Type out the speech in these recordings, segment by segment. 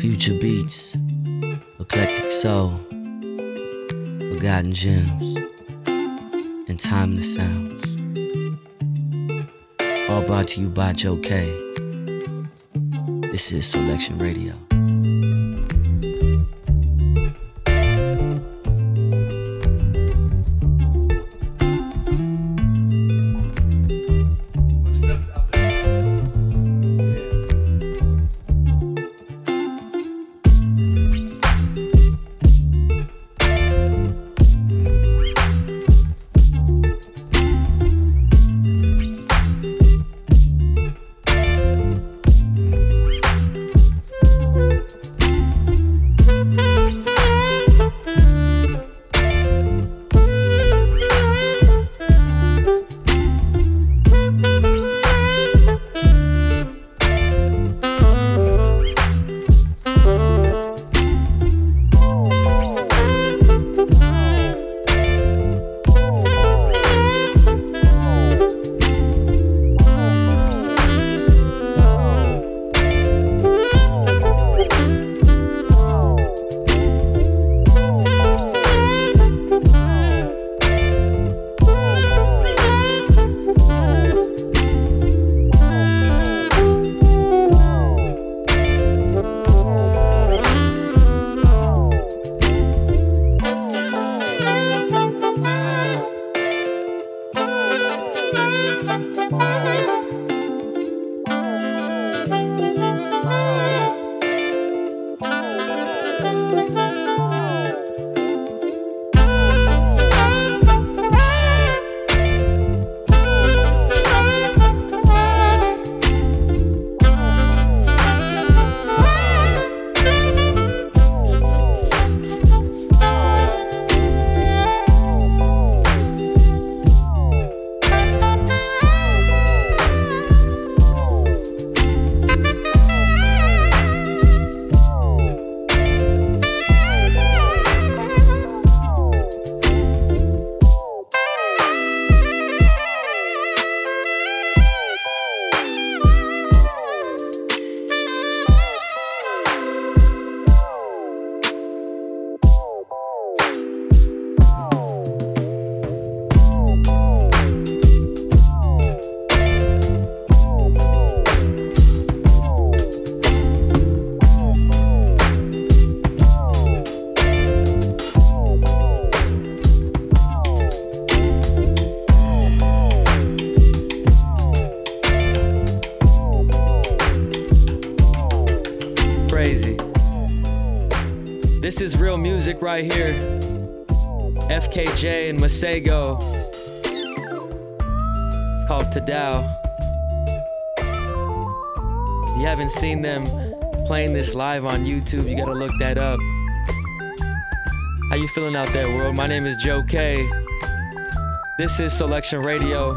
Future beats, eclectic soul, forgotten gems, and timeless sounds. All brought to you by Joe Kay. This is Soulection Radio. This is Soulection Radio.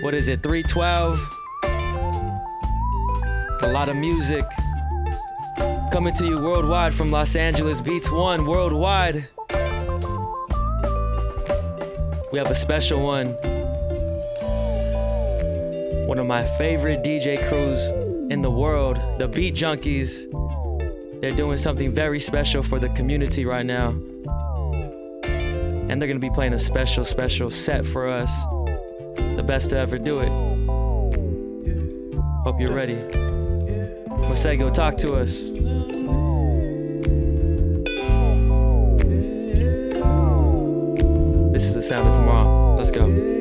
What is it, 312? It's a lot of music. Coming to you worldwide from Los Angeles Beats One worldwide. We have a special one. One of my favorite DJ crews in the world, the Beat Junkies. They're doing something very special for the community right now. And they're gonna be playing a special, special set for us. The best to ever do it. Hope you're ready. Masego, talk to us. This is the sound of tomorrow. Let's go.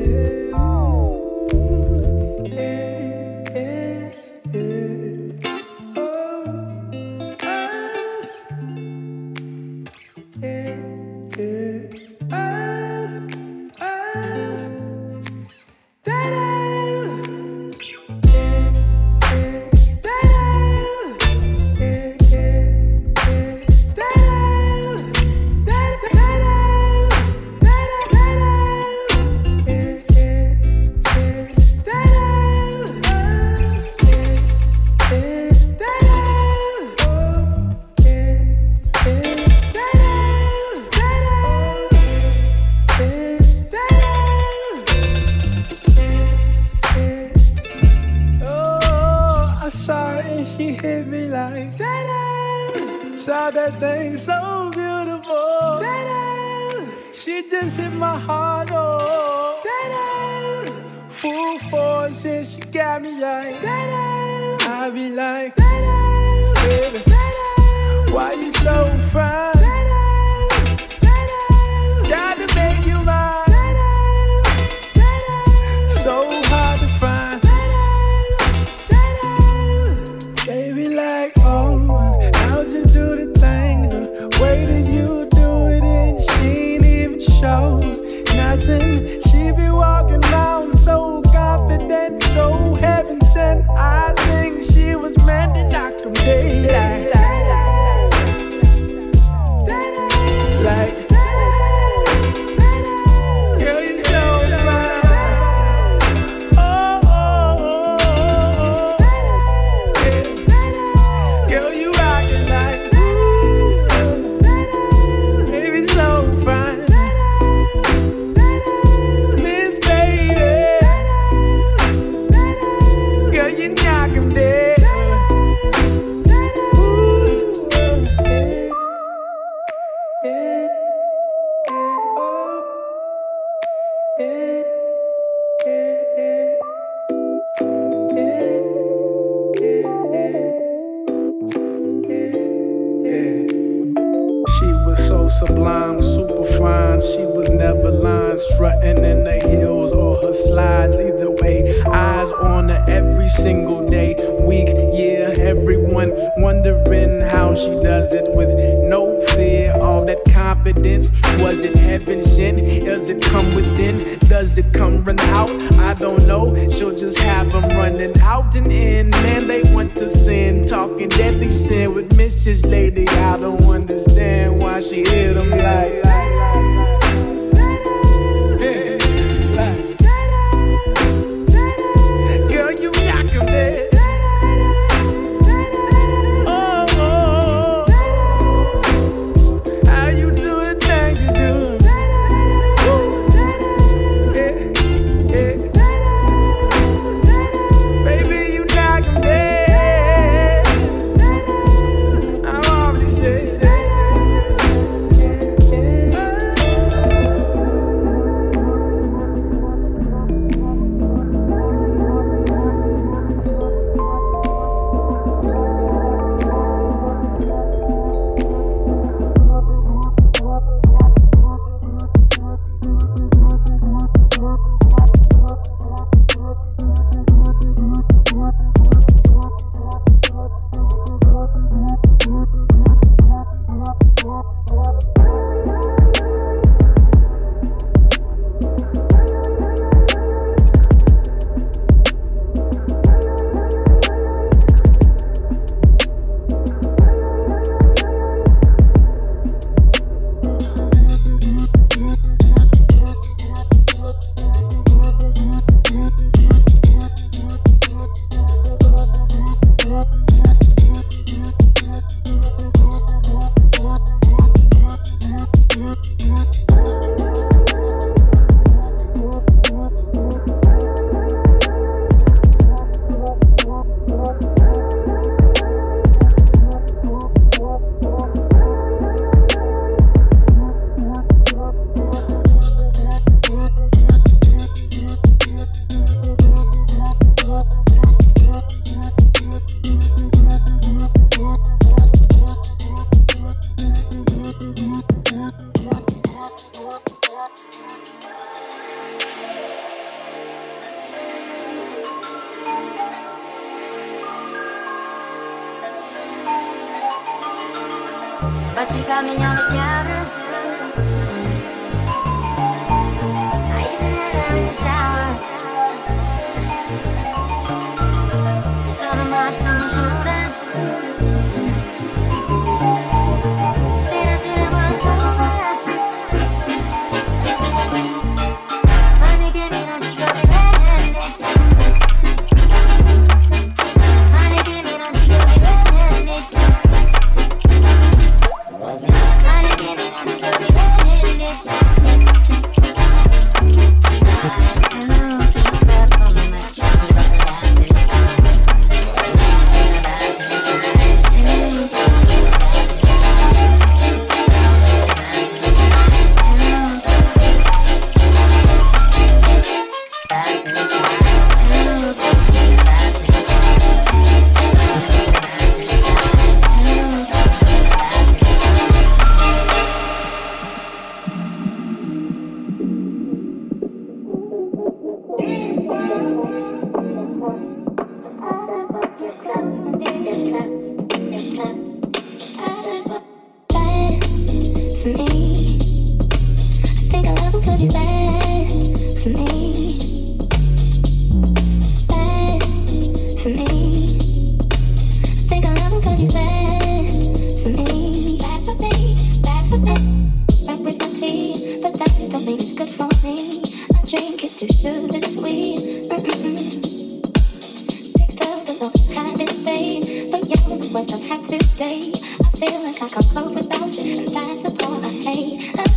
I hate.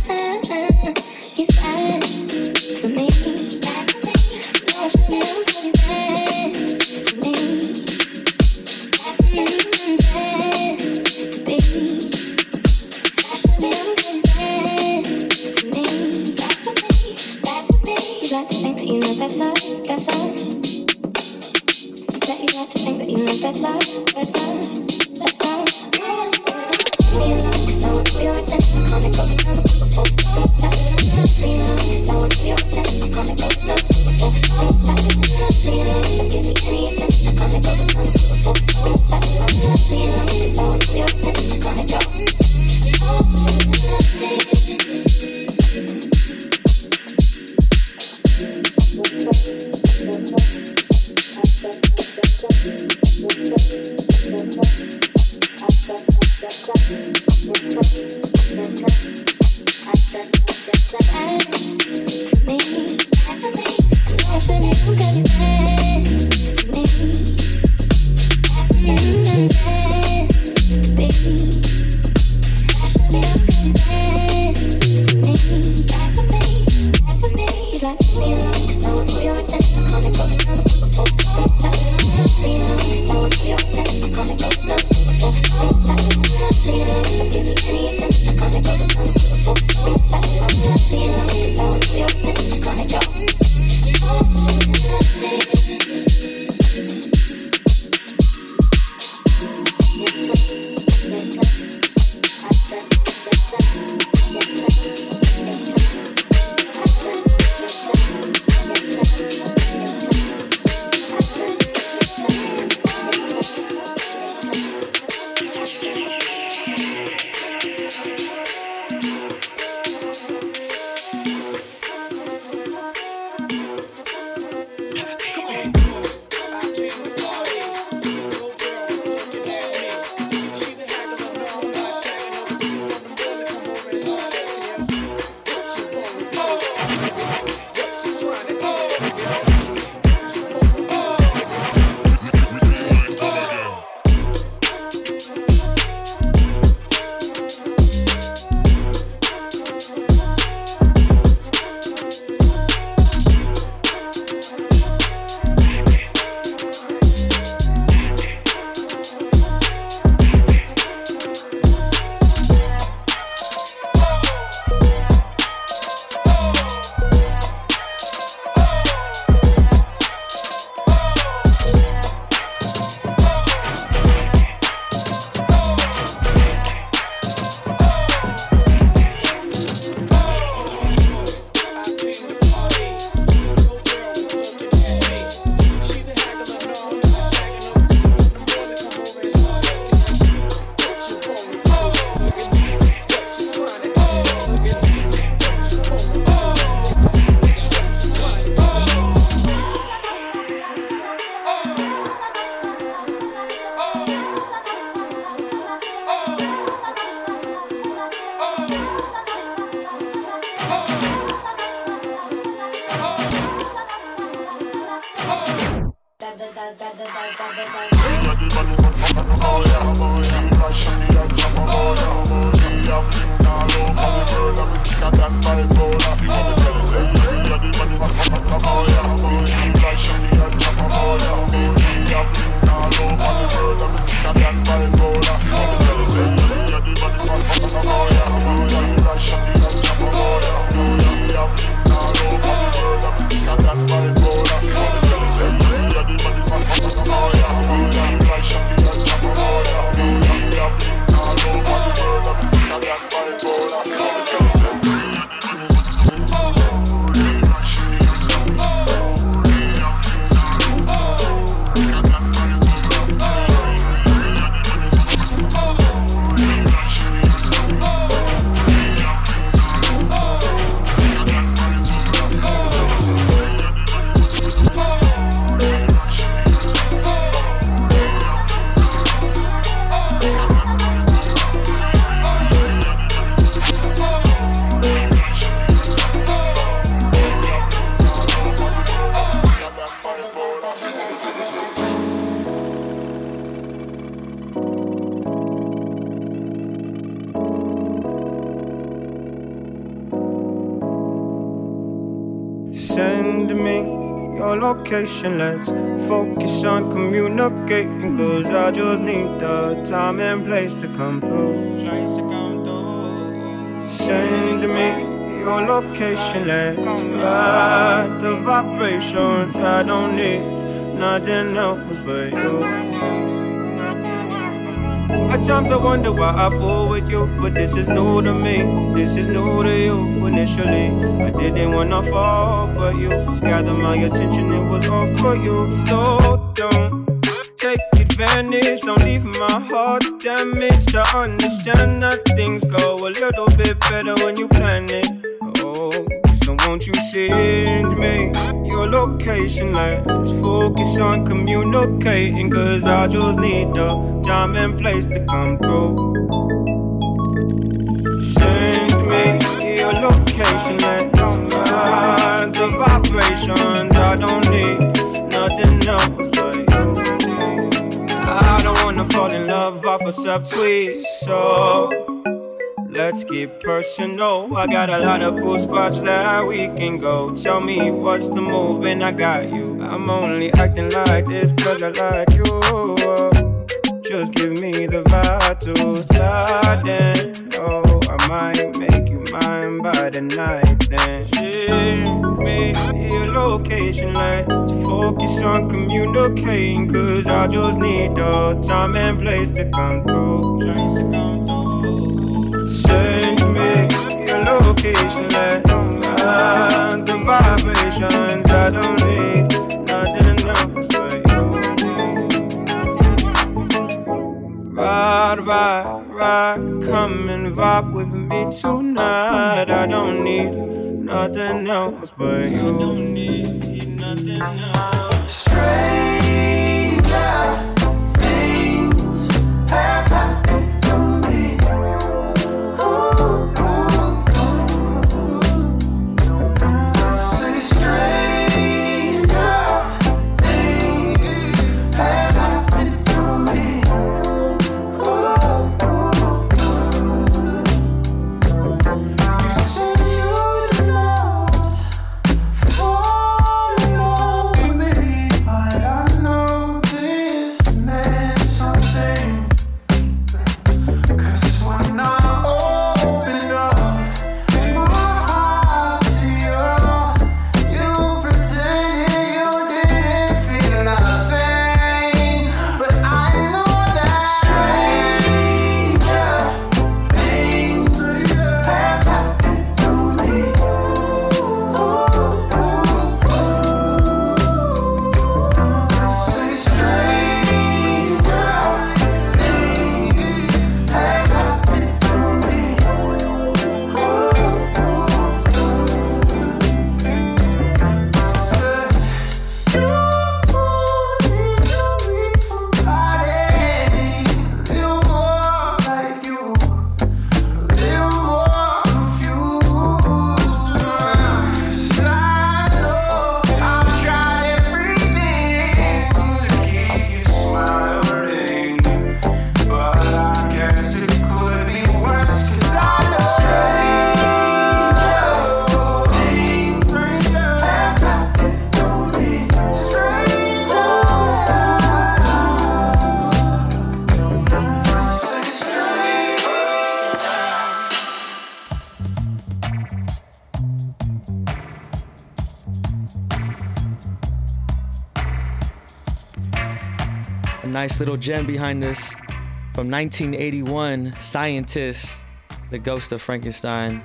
I got my location, let's focus on communicating. Cause I just need the time and place to come through. Send me your location, let's ride the vibrations. I don't need nothing else but you. At times I wonder why I fall with you, but this is new to me. This is new to you. Initially, I didn't wanna fall, but you gathered my attention. It was all for you, so don't take advantage. Don't leave my heart damaged. To understand that things go a little bit better when you plan it. Oh, so won't you send me your location? Let's focus on communicating. Cause I just need the time and place to come through. Send me your location. Let's ride the vibrations. I don't need nothing else but you. I don't wanna fall in love off a subtweet, so. Let's get personal. I got a lot of cool spots that we can go. Tell me what's the move, and I got you. I'm only acting like this cause I like you. Just give me the vibe to start then. Oh, I might make you mine by the night then. Send me your location, let's focus on communicating. Cause I just need the time and place to come through. Send me your location, let's ride the vibrations. I don't need Ride, ride, ride, come and vibe with me tonight. I don't need nothing else but you. I don't need nothing else. Stranger nice little gem behind this from 1981, Scientist, The Ghost of Frankenstein.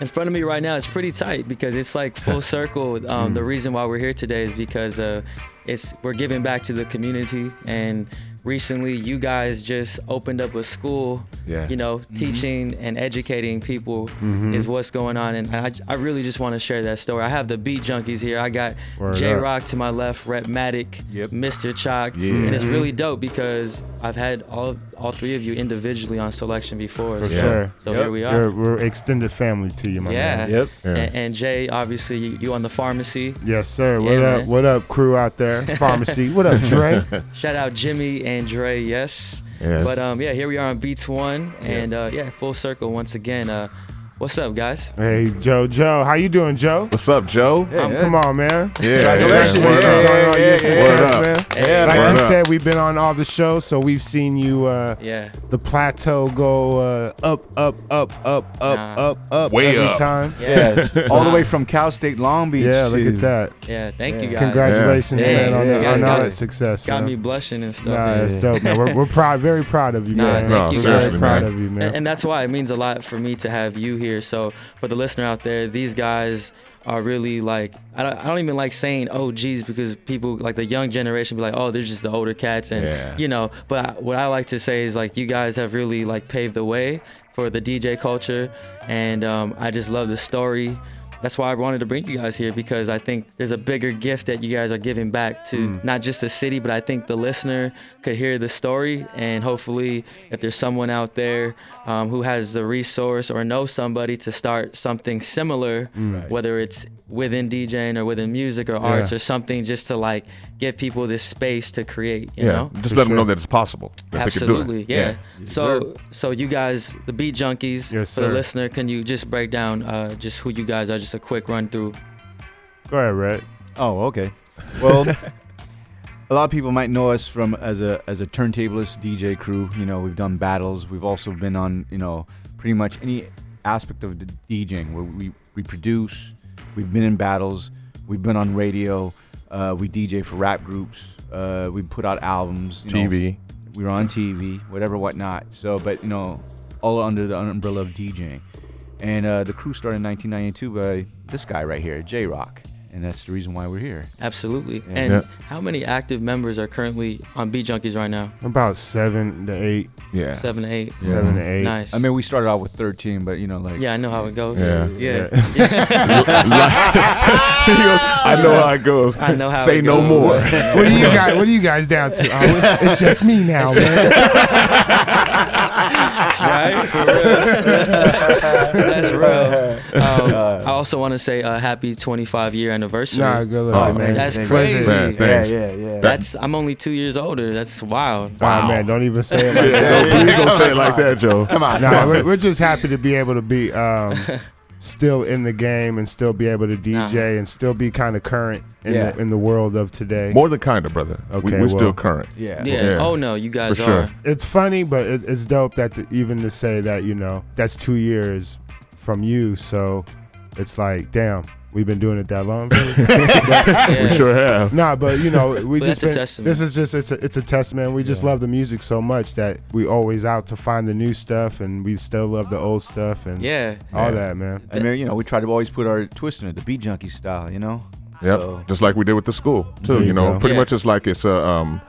In front of me right now, it's pretty tight because it's like full circle. Um, The reason why we're here today is because uh, it's we're giving back to the community, and recently you guys just opened up a school. Yeah. You know, mm-hmm. teaching and educating people mm-hmm. is what's going on, and I, I really just want to share that story. I have the beat junkies here. I got J. Rocc to my left, Rhettmatic, Yep. Mr. Choc, Yeah. and it's really dope because I've had all all three of you individually on Soulection before. For so, sure. So Yep. here we We're, are. we're extended family to you, my Yeah. man. Yep. Yeah. And, and Jay, obviously, you, you on the pharmacy. Yes, sir. What Yeah, up? man. What up, crew out there? Pharmacy. what up, Dre? Shout out Jimmy and Dre, yes. Yes. But um, yeah, here we are on Beats One, and uh, yeah, full circle once again. Uh, What's up, guys? Hey, Joe, Joe, how you doing, Joe? What's up, Joe? Um, Come on, man. Yeah, Congratulations yeah, word on up. all your success, man. Yeah, like word you up. said, we've been on all the shows, so we've seen you, uh, Yeah. the plateau go uh, up, up, up, up, up, Nah. up, up Way every up. time. Yeah. All the way from Cal State Long Beach. Yeah, look at that. Yeah. Thank you guys. Congratulations, Yeah. man, on, Yeah. the, You guys on all got- that success, Got man. me blushing and stuff. Nah, yeah. that's dope, man. We're, we're proud, very proud of you, Nah, man. thank No, you seriously, very proud man. of you, man. And, and that's why it means a lot for me to have you here. So for the listener out there, these guys are really like I don't, I don't even like saying oh geez because people like the young generation be like oh they're just the older cats. And Yeah. you know but I, what I like to say is like you guys have really like paved the way for the DJ culture. And um, I just love the story that's why I wanted to bring you guys here because I think there's a bigger gift that you guys are giving back to not just the city, but I think the listener could hear the story. And hopefully, if there's someone out there um, who has the resource or knows somebody to start something similar, whether it's within DJing or within music or arts or something, just to like give people this space to create, you Yeah, know? just For let them know that it's possible. That they can do it. Absolutely, yeah. So, so you guys, the beat junkies, Yes, for the listener, can you just break down uh, just who you guys are? Just a quick run through. Go ahead, Rhett. Oh, okay. Well, a lot of people might know us from as a as a turntablist DJ crew. You know, we've done battles. We've also been on you know pretty much any aspect of the DJing where we we produce. We've been in battles. We've been on radio. Uh, we DJ for rap groups. Uh, we put out albums. you know. TV. we were on TV, whatever, whatnot. So, but you know, all under the umbrella of DJing. And uh, the crew started in 1992 by this guy right here, J. Rocc, and that's the reason why we're here. Absolutely. Yeah. And Yeah. how many active members are currently on Beat Junkies right now? About seven to eight, Yeah. Seven to eight. seven to eight. Nice. I mean, we started out with 13, but you know, like yeah, I know how it goes. Yeah. Yeah. he goes, I know how it goes. I know how it goes. Say it no goes. more. What are you guys? What are you guys down to? Oh, it's, it's just me now, man. right? For real. That's real. Um, I also want to say a happy 25 year anniversary. Nah, good luck, Oh, man. man. That's Thank crazy. Man, yeah, yeah, yeah. That's I'm only two years older. That's wild. Wow, man, don't even say it like that. don't, please don't say it like that, Joe. Come on. Nah, we're, we're just happy to be able to be um, still in the game and still be able to DJ and still be kind of current in Yeah. the in the world of today. More than kind of, brother. we, Okay, we're well. still current. Yeah. Yeah. Yeah. Oh no, you guys For sure. are. It's funny, but it, it's dope that to, even to say that you know that's two years from you. So it's like, damn, we've been doing it that long. Yeah. We sure have. Nah, but you know, we But just been- this is just it's a, it's a testament. We just love the music so much that we always out to find the new stuff, and we still love the old stuff and Yeah. all Yeah. that, man. I mean, you know, we try to always put our twist in it, the beat junkie style, you know? Yep. So- Just like we did with the school too. You, you know, go. pretty Yeah. much it's like it's a um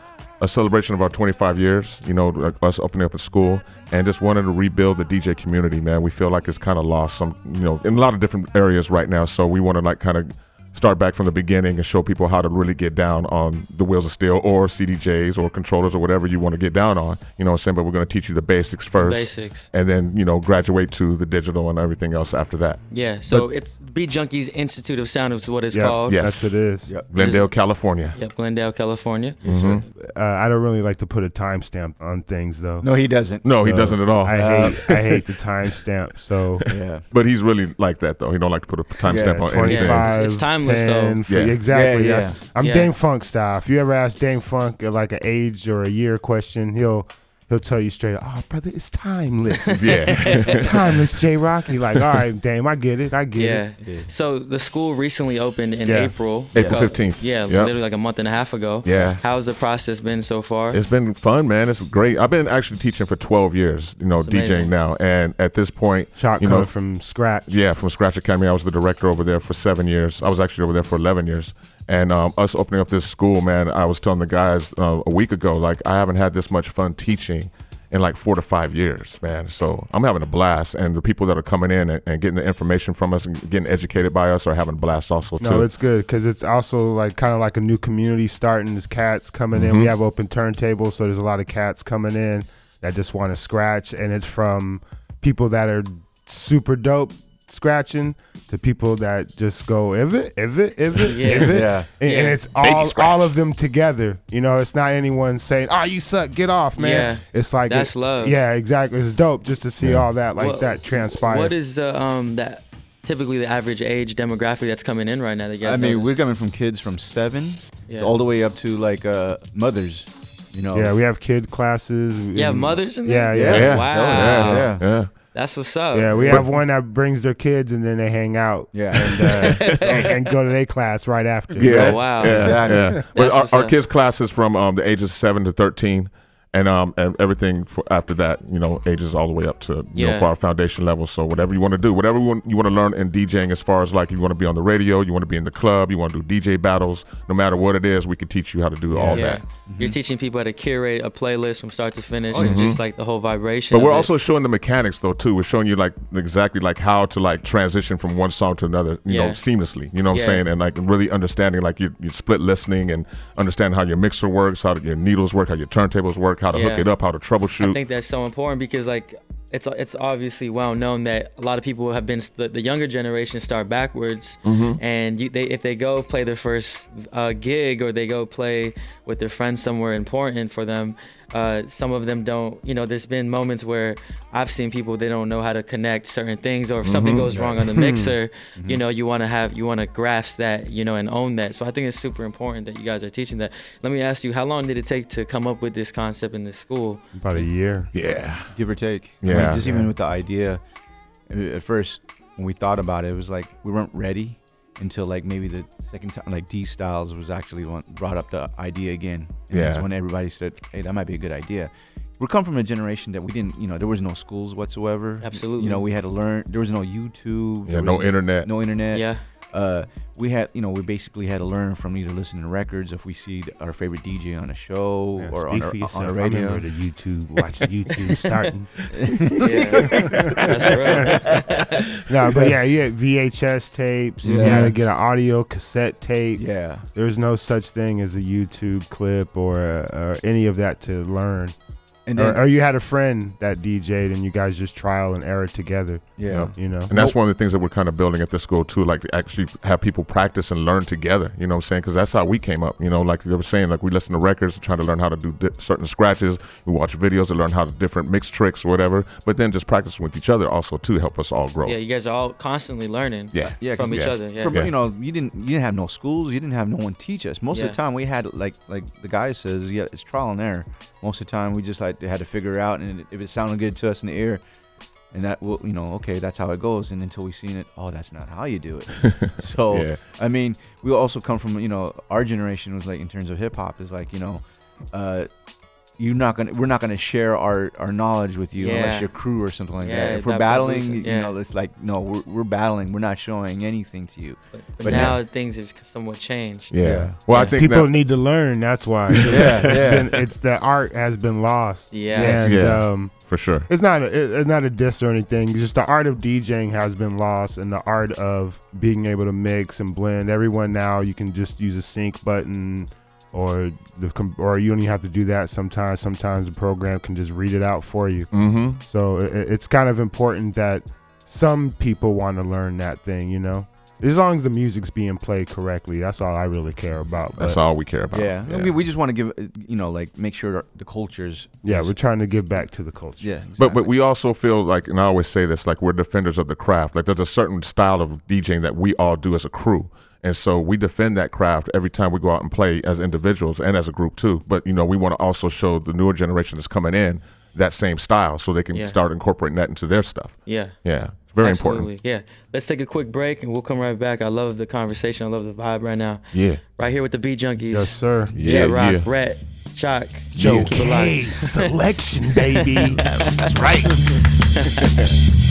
a celebration of our 25 years. You know, like us opening up a school and just wanted to rebuild the DJ community. Man, we feel like it's kind of lost some. You know, in a lot of different areas right now. So we want to like kind of start back from the beginning and show people how to really get down on the wheels of steel or CDJs or controllers or whatever you want to get down on. You know what I'm saying? But we're going to teach you the basics first. Basics. And then, you know, graduate to the digital and everything else after that. Yeah. So it's Beat Junkies Institute of Sound is what it's Yeah, called. Yes. That's what it is. Yep. Glendale, California. Yep. Glendale, California. Mhm. Uh, I don't really like to put a timestamp on things though. No, he doesn't. No, he doesn't at all. I hate I hate the timestamp. So Yeah. But he's really like that though. He don't like to put a timestamp yeah, on twenty anything. five. It's timeless, though. Yeah. Exactly. Yeah, yes. I'm Yeah. Dame Funk style. If you ever ask Dam-Funk uh, like an age or a year question, he'll he'll tell you straight up, "Oh, brother, it's timeless. Yeah. it's timeless." J. Rocc. He like, "All right, damn, I get it. I get Yeah. it." So the school recently opened in Yeah. April. April Uh, 15th. Yeah, Yep. literally like a month and a half ago. Yeah. How's the process been so far? It's been fun, man. It's great. I've been actually teaching for 12 years, you know, It's amazing. DJing now. And at this point, Shot you know, from scratch. yeah, from Scratch Academy, I was the director over there for seven years. I was actually over there for 11 years. And um, us opening up this school, man, I was telling the guys uh, a week ago, like, I haven't had this much fun teaching in like four to five years, man. So I'm having a blast. And the people that are coming in and, and getting the information from us and getting educated by us are having a blast also, too. No, it's good because it's also like kind of like a new community starting. There's cats coming in. We have open turntables, so there's a lot of cats coming in that just want to scratch, and it's from people that are super dope scratching to people that just go if it, if it, if it, Yeah. if it, Yeah. and, and it's all all of them together. You know, it's not anyone saying, "Oh, you suck, get off, man." Yeah. It's like That's it- love. Yeah, exactly. It's dope just to see all that like What- that transpire. What is the um that typically the average age demographic that's coming in right now? That you guys I mean, notice? we're coming from kids from seven Yeah. all the way up to like uh, mothers. You know. yeah, we have kid classes. Yeah, have and- mothers in Yeah, there. yeah. Yeah. Wow. Yeah, yeah. Yeah. That's what's up. Yeah, we have one that brings their kids and then they hang out. Yeah. and, uh, and, and go to their class right after. Yeah. Oh, wow. Yeah. Exactly. yeah. But our, what's our up. kids' classes from um, the ages seven to thirteen, and um and everything for after that, you know, ages all the way up to you know Yeah. for our foundation level. So whatever you want to do, whatever you want, you want to learn in DJing, as far as like you want to be on the radio, you want to be in the club, you want to do DJ battles, no matter what it is, we can teach you how to do all yeah. that. You're teaching people how to curate a playlist from start to finish and just like the whole vibration. But we're it. also showing the mechanics though too. We're showing you like exactly like how to like transition from one song to another, you know, seamlessly. You know what Yeah. I'm saying? And like really understanding like you you split listening and understanding how your mixer works, how your needles work, how your turntables work, how to hook it up, how to troubleshoot. I think that's so important because like it's it's obviously well known that a lot of people have been the, the younger generation start backwards, Mm-hmm. and you, they if they go play their first uh, gig or they go play with their friends somewhere important for them, uh, some of them don't. You know, there's been moments where I've seen people they don't know how to connect certain things, or if something Mm-hmm. goes wrong on the mixer, you know, you want to have you want to grasp that, you know, and own that. So I think it's super important that you guys are teaching that. Let me ask you, how long did it take to come up with this concept in this school? About a year. yeah. give or take. I Yeah. mean, just even with the idea, uh, at first when we thought about it, it was like we weren't ready until like maybe the second time, like D Styles was actually one brought up the idea again. And that's when everybody said, "Hey, that might be a good idea." We come from a generation that we didn't, you know, there was no schools whatsoever. Absolutely. You know, we had to learn. There was no YouTube. Yeah, there no internet. No internet. Yeah. Uh, we had, you know, we basically had to learn from either listening to records if we see our favorite DJ on a show Yeah, or on for a, yourself. on a I radio. or the YouTube, watching YouTube starting. Yeah, that's real. no, but yeah, you had VHS tapes. You had to get an audio cassette tape. Yeah. There's no such thing as a YouTube clip or, or any of that to learn. And Or, or you had a friend that DJ'd and you guys just trial and error together. Yeah. You know, And that's one of the things that we're kind of building at this school too, like to actually have people practice and learn together. You know what I'm saying? Because that's how we came up. You know, like they were saying, like we listen to records, trying to learn how to do di- certain scratches. We watch videos to learn how to different mix tricks or whatever. But then just practicing with each other also to help us all grow. Yeah, you guys are all constantly learning Yeah. Yeah, 'cause from each yeah. other. Yeah. From, Yeah. you know, you didn't you didn't have no schools, you didn't have no one teach us. Most of the time we had like like the guy says, yeah, it's trial and error. Most of the time we just like had to figure it out and if it sounded good to us in the ear and that will you know, okay, that's how it goes and until we've seen it, oh that's not how you do it. so Yeah. I mean, we also come from, you know, our generation was like in terms of hip hop is like, you know, uh you're not gonna we're not gonna share our, our knowledge with you Yeah. unless you're crew or something like Yeah, that. If we're battling, evolution, you know, it's like no, we're, we're battling. We're not showing anything to you. But, but But now yeah. things have somewhat changed. Yeah. Yeah. Well, I think people now, need to learn. That's why. Yeah, it's, yeah. Been, it's the art has been lost. Yeah. and Yeah. um, for sure. it's not a, it- it's not a diss or anything. It's just the art of DJing has been lost, and the art of being able to mix and blend. Everyone now you can just use a sync button, or the or you don't have to do that. Sometimes, sometimes the program can just read it out for you. Mm-hmm. So it, it's kind of important that some people want to learn that thing. You know, as long as the music's being played correctly, that's all I really care about. That's all we care about. Yeah, I mean, we just want to give, uh, you know, like make sure that the cultures. Yeah, is- we're trying to give back to the culture. yeah, But exactly. but we also feel like, and I always say this, like we're defenders of the craft. Like there's a certain style of DJing that we all do as a crew, and so we defend that craft every time we go out and play as individuals and as a group too. But you know, we want to also show the newer generation that's coming in that same style, so they can Yeah. start incorporating that into their stuff. Yeah. Yeah, it's very Absolutely. important. Yeah. Let's take a quick break and we'll come right back. I love the conversation. I love the vibe right now. Yeah, Right here with the Beat Junkies. Yes, sir. yeah, J. Rocc, yeah. Rhett, Choc, Joe Keep it K locked. Soulection, baby. That's right.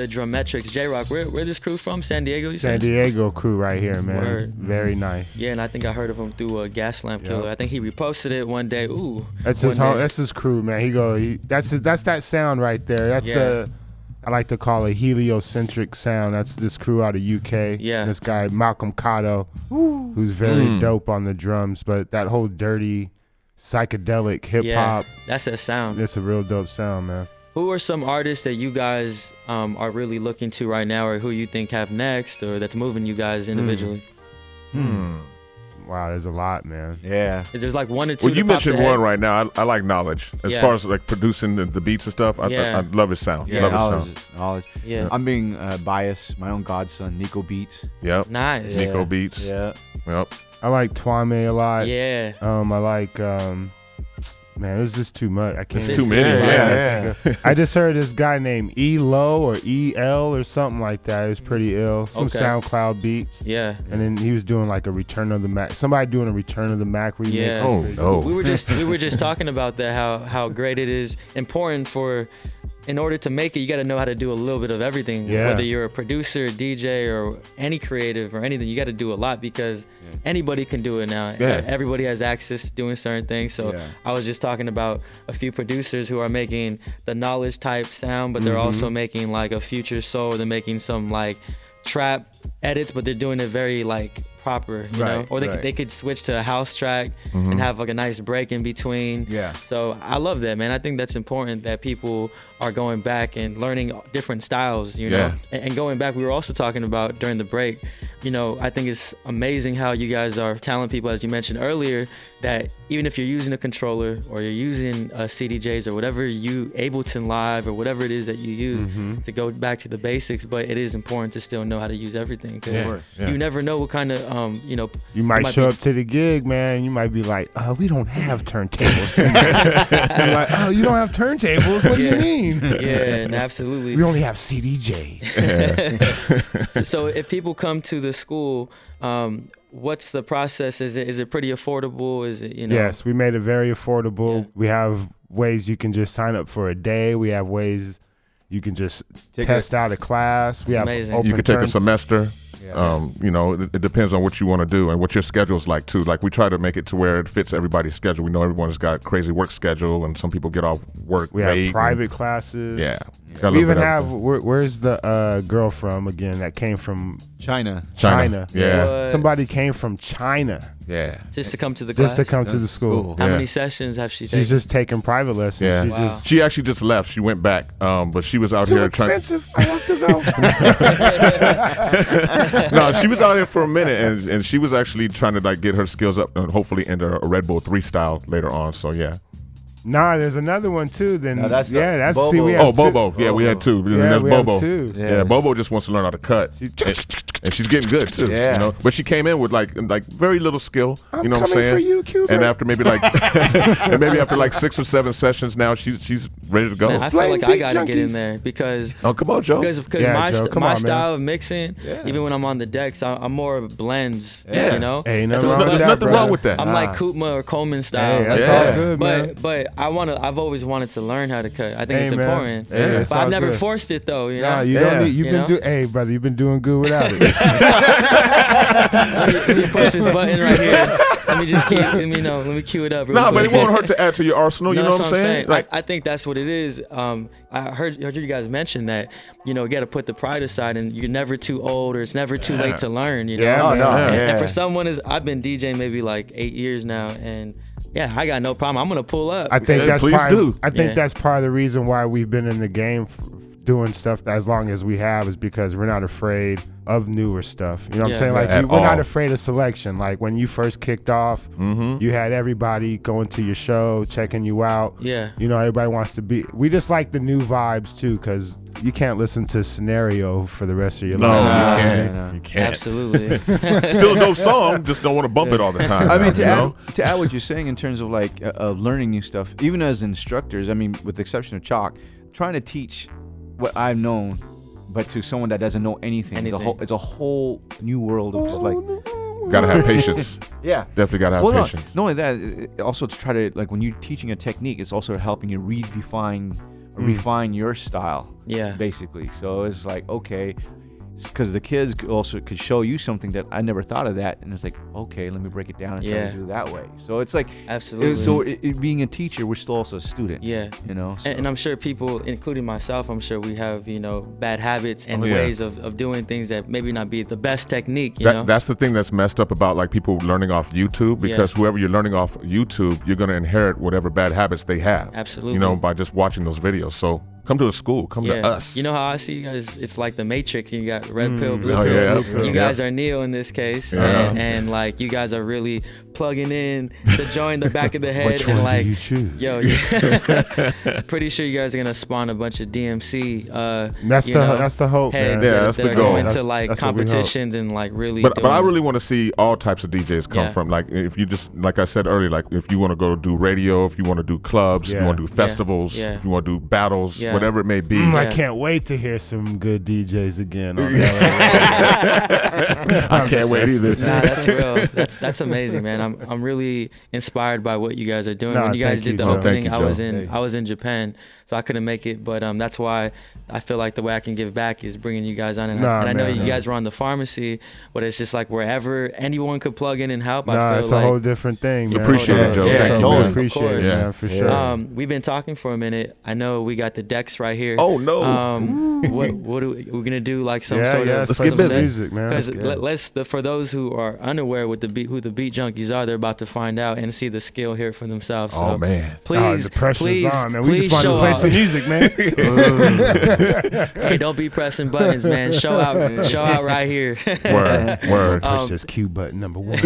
the Drummetrics, J. Rocc. Where where this crew from? San Diego, you San said? Diego crew right here, man. Word. Very nice. Yeah, and I think I heard of him through a Gaslamp Killer. Yep. I think he reposted it one day. Ooh, That's his one home, that's his crew, man. He go he, that's his, that's that sound right there. That's Yeah. a I like to call a heliocentric sound. That's this crew out of UK. Yeah. This guy Malcolm Catto, who's very Mm. dope on the drums, but that whole dirty psychedelic hip yeah, hop, that's a sound. it's a real dope sound, man. Who are some artists that you guys um, are really looking to right now, or who you think have next, or that's moving you guys individually? Hmm. Wow, there's a lot, man. Yeah. Is there's like one or two? Well, you mentioned ahead? one right now. I, I like Knxwledge as Yeah. far as like producing the, the beats and stuff. I, Yeah. I, I love his sound. Yeah, love his sound. Knxwledge. Yeah, I'm being uh, biased. My own godson, Nico Beats. Yep. nice. Yeah. Nico Beats. Yeah. Yep. I like Twame a lot. Yeah. Um, I like um, man, it was just too much. I can't. It's too many. Yeah, yeah. I just heard this guy named E Low or E L or something like that. It was pretty ill. Some Okay. SoundCloud beats. Yeah. And then he was doing like a Return of the Mack. Somebody doing a Return of the Mack remix. Yeah. Oh no. We were just we were just talking about that how how great it is important for in order to make it you got to know how to do a little bit of everything Yeah. whether you're a producer, DJ or any creative or anything you got to do a lot because anybody can do it now. Yeah. Everybody has access to doing certain things. So Yeah. I was just talking about a few producers who are making the Knxwledge type sound but they're Mm-hmm. also making like a future soul, they're making some like trap edits but they're doing it very like proper, you know? Or they right. could, they could switch to a house track Mm-hmm. and have like a nice break in between. Yeah. So I love that, man. I think that's important that people are going back and learning different styles, you know. Yeah. And, going back, we were also talking about during the break, you know, I think it's amazing how you guys are talent people, as you mentioned earlier, that even if you're using a controller or you're using uh, CDJs or whatever you Ableton Live or whatever it is that you use Mm-hmm. to go back to the basics, but it is important to still know how to use everything because Yeah, yeah. you never know what kind of um you know You might, might show be- up to the gig, man. You might be like, "Uh, we don't have turntables." Like, "Oh, you don't have turntables? What do you mean?" yeah, and absolutely. We only have CDJs. so if people come to the school, um, what's the process? Is it is it pretty affordable? Is it you know? Yes, we made it very affordable. Yeah. We have ways you can just sign up for a day. We have ways you can just Take test out a class. We have amazing. open you could take a semester. Yeah. Um, you know, it, it depends on what you want to do and what your schedule's like too. Like we try to make it to where it fits everybody's schedule. We know everyone's got crazy work schedule, and some people get off work We late. have and- private classes. yeah. Got a We even have where, where's the uh, girl from again that came from China. China. Yeah. What? somebody came from China Yeah. just to come to the class. just to come to the school. Cool. How Yeah. many sessions have she taken? She's just taking private lessons. Yeah. She's Wow. just She actually just left. She went back, um, but she was out too here trying. expensive. I have to go. no, she was out here for a minute, and, and she was actually trying to like get her skills up and hopefully enter a Red Bull three style later on. So yeah. Nah, there's another one too. Then No, that's the- yeah, that's Bobo. see we oh, have Oh, two- Bobo. Yeah, we had two. And Yeah, there's we have Bobo. two. Yeah. Yeah. Bobo just wants to learn how to cut. And, and she's getting good too. Yeah. You know? But she came in with like like very little skill. I'm you know what I'm coming saying? for you, Cuba. And after maybe like and maybe after like six or seven sessions now she's she's ready to go. Man, I feel Blame like I beat gotta get in junkies. there because oh come on, Joe. because because Yeah, my Joe, st- come my on, man. style of mixing, even when I'm on the decks, I, I'm more of a blends. Yeah. you know. Ain't That's nothing what- wrong with There's that, nothing brother. wrong with that. I'm like Koopma or Coleman style. Hey, that's Yeah. all good, man. But but I wanna I've always wanted to learn how to cut. I think Hey, it's man. important. Hey, it's but I've never good. forced it though. You know. Nah, you Yeah. don't need. You've You been know? doing. Hey, brother, you've been doing good without it. let me push this button right here. Let me just keep. Let me know. Let me cue it up. real Nah, but it won't hurt to add to your arsenal. You know what I'm saying? Like I, I think that's what it is. Um, I heard heard you guys mention that you know you got to put the pride aside, and you're never too old or it's never too late to learn. You know. Yeah, Oh, man. no. And, Yeah. and for someone is I've been DJing maybe like eight years now, and yeah, I got no problem. I'm gonna pull up. I think Yeah, that's please part. do. I think Yeah. that's part of the reason why we've been in the game, f- doing stuff as long as we have, is because we're not afraid of newer stuff. You know what Yeah. I'm saying? Like we, we're not afraid of Soulection. Like when you first kicked off, Mm-hmm. you had everybody going to your show, checking you out. yeah. You know, everybody wants to be. We just like the new vibes too, because you can't listen to Scenario for the rest of your no, life. you can't. nah, nah. You can't. Absolutely. Still a dope song, just don't want to bump it all the time. I mean, to you know? add, to add what you're saying in terms of like uh, of learning new stuff, even as instructors, I mean, with the exception of Choc, trying to teach what I've known, but to someone that doesn't know anything, It's, a Anything. whole, it's a whole new world of just like, Gotta have patience. yeah. Definitely gotta have Well, no, patience. not only that, it- it also to try to like when you're teaching a technique, it's also helping you redefine mm. refine your style. Yeah. basically. So it's like okay, because the kids also could show you something that I never thought of that, and it's like okay, let me break it down and try to do it that way. So it's like Absolutely. it- so it, it, being a teacher, we're still also a student. Yeah. you know. And, and I'm sure people, including myself, I'm sure we have, you know, bad habits and Oh, yeah. ways of, of doing things that maybe not be the best technique, you That, know? that's the thing that's messed up about like people learning off YouTube because whoever you're learning off YouTube, you're gonna inherit whatever bad habits they have. Absolutely. You know, by just watching those videos. So come to the school, come yeah. to us. You know how I see you guys? It's like the Matrix. You got red pill, blue Oh, pill. yeah. Blue pill. You guys are Neo in this case, Yeah. and, and like you guys are really plugging in to join the back of the head, Which and one like do you choose? Yo, yeah. pretty sure you guys are gonna spawn a bunch of DMC. Uh, That's the know, that's the hope, heads Yeah, that, that's that the goal. going to That's- like we hope. competitions and like really. but but I really want to see all types of DJs come from. Like if you just like I said earlier, like if you want to go do radio, if you want to do clubs, if you want to do festivals, if you want to do battles, Yeah. whatever it may be. Mm, I can't wait to hear some good DJs again. On I can't wait either. Nah, that's real. That's that's amazing, man. I'm I'm really inspired by what you guys are doing. Nah, when you guys did you, the Joe. opening, you, I was in Hey. I was in Japan, so I couldn't make it. But um, that's why I feel like the way I can give back is bringing you guys on. And, Nah, I, and I know you nah. guys were on the pharmacy, but it's just like wherever anyone could plug in and help. I Nah, feel it's like a whole different thing. It's man. appreciated, Joe. Yeah, so totally. appreciate it, course. man, for sure. Um, we've been talking for a minute. I know we got the decks right here. Oh no. Um, what what are we, we're gonna do? Like some yeah, sort yeah, of let's get some busy. music, man. because Let's let, us the, for those who are unaware with the beat who the beat junkies are, they're about to find out and see the skill here for themselves. oh man. please, oh, the pressure's please, on, man. We please just wanted to show play out. Some music, man. hey, don't be pressing buttons, man. Show out, show out right here. Word. Word. Um, Push this cue button number one.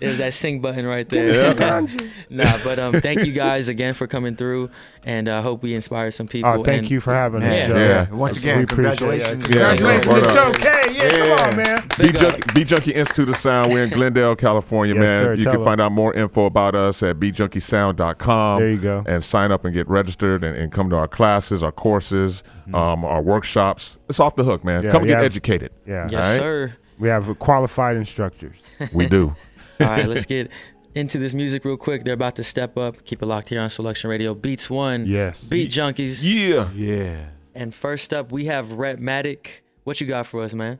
There's that sync button right there. nah, but um, thank you guys again for coming through, and I uh, hope we inspire some people. oh, thank and you for having us, Yeah. Joe. Yeah. Once again, appreciate congratulations. it. Yeah, Congratulations word to. Joe Kay. Yeah, come on, man. Beat Junkie, Beat Junkie Institute of Sound. We're in Glendale, California, Yes, man. sir. You can can 'em. find out more info about us at beatjunkiesound.com. There you go. And sign up and get registered and, and come to our classes, our courses, um, our workshops. It's off the hook, man. Yeah, come and yeah. get educated. Yeah, Yes, Alright. sir. we have qualified instructors. We do. All right, let's get into this music real quick. They're about to step up. Keep it locked here on Soulection Radio. Beats one. Yes. Beat Junkies. yeah. Yeah. And first up, we have Rhettmatic. What you got for us, man?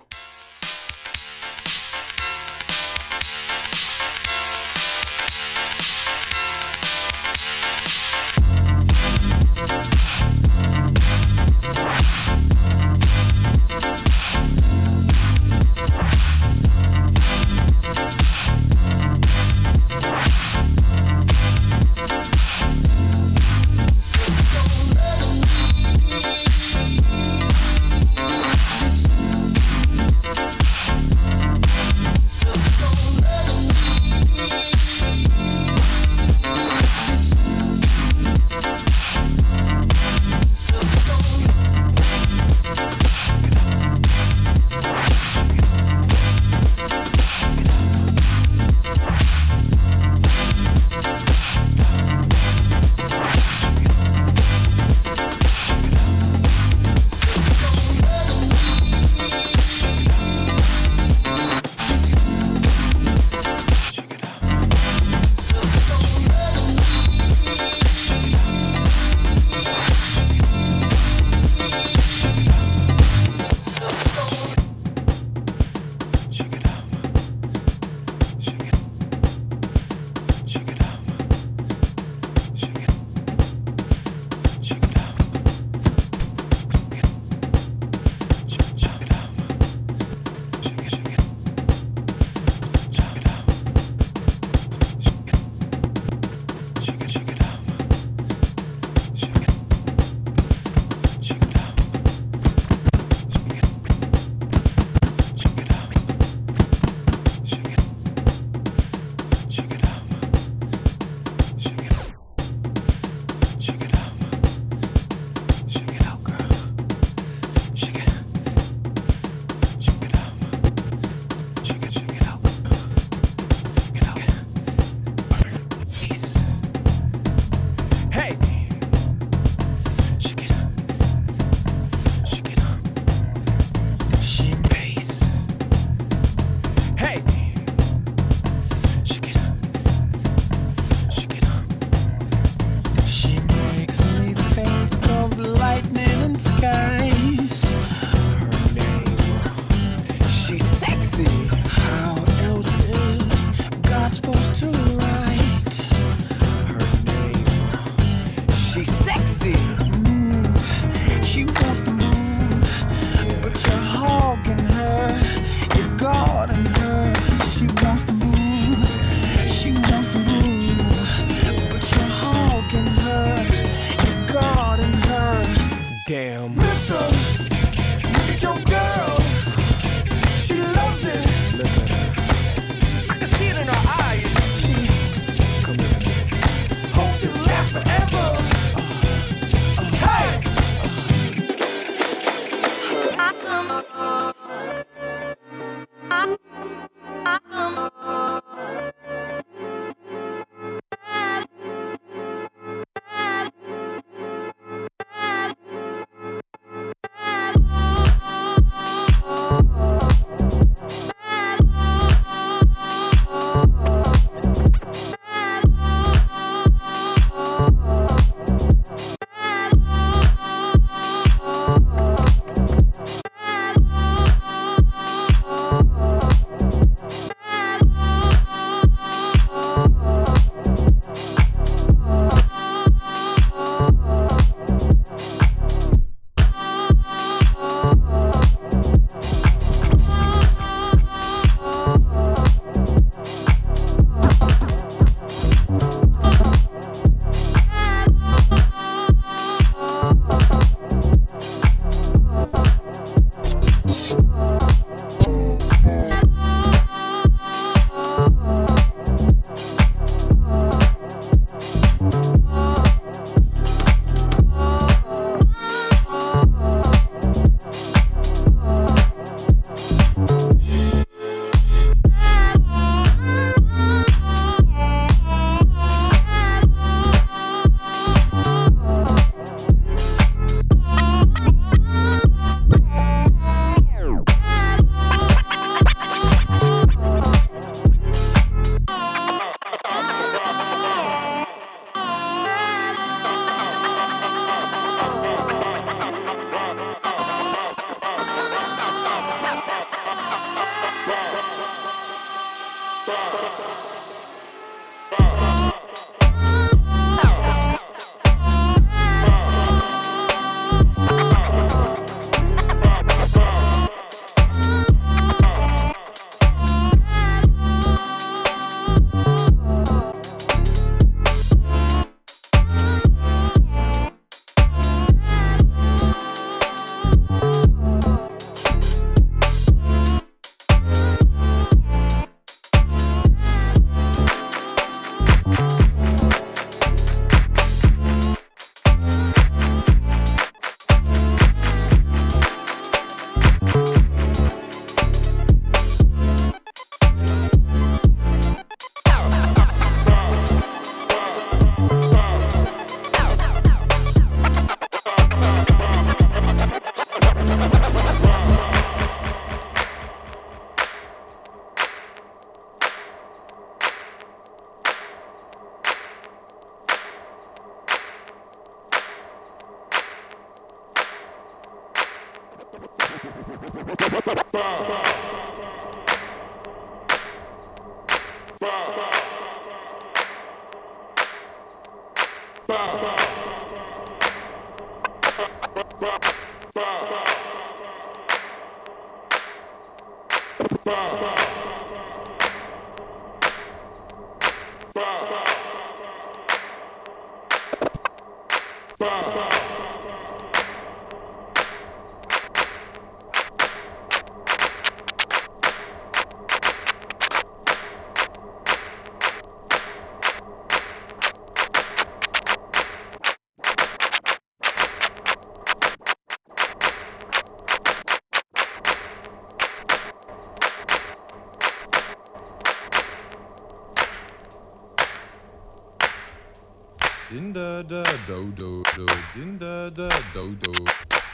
Din da da do do do din da da do do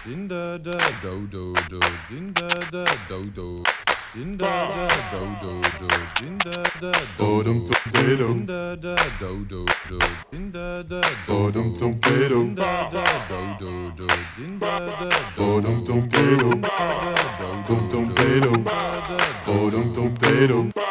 din da da do do do din da da do do din da da do do do din da da do do din da da do do do din da da do do din da da do do do din da da do do do din da da do do do din da da do do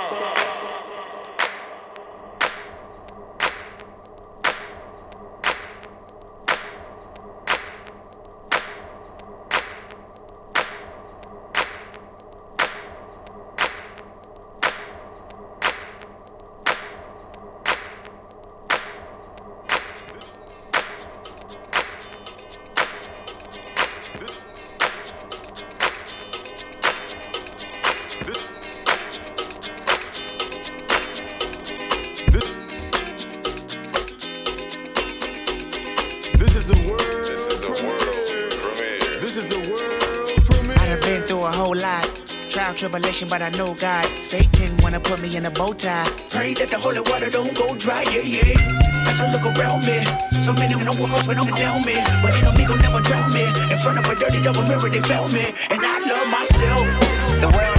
been through a whole lot. Trial, tribulation, but I know God. Satan wanna put me in a bow tie. Pray that the holy water don't go dry, yeah, yeah. As I look around me, so many wanna walk up and on down me. But ain't no me gon' never drown me. In front of a dirty double mirror, they found me. And I love myself. The world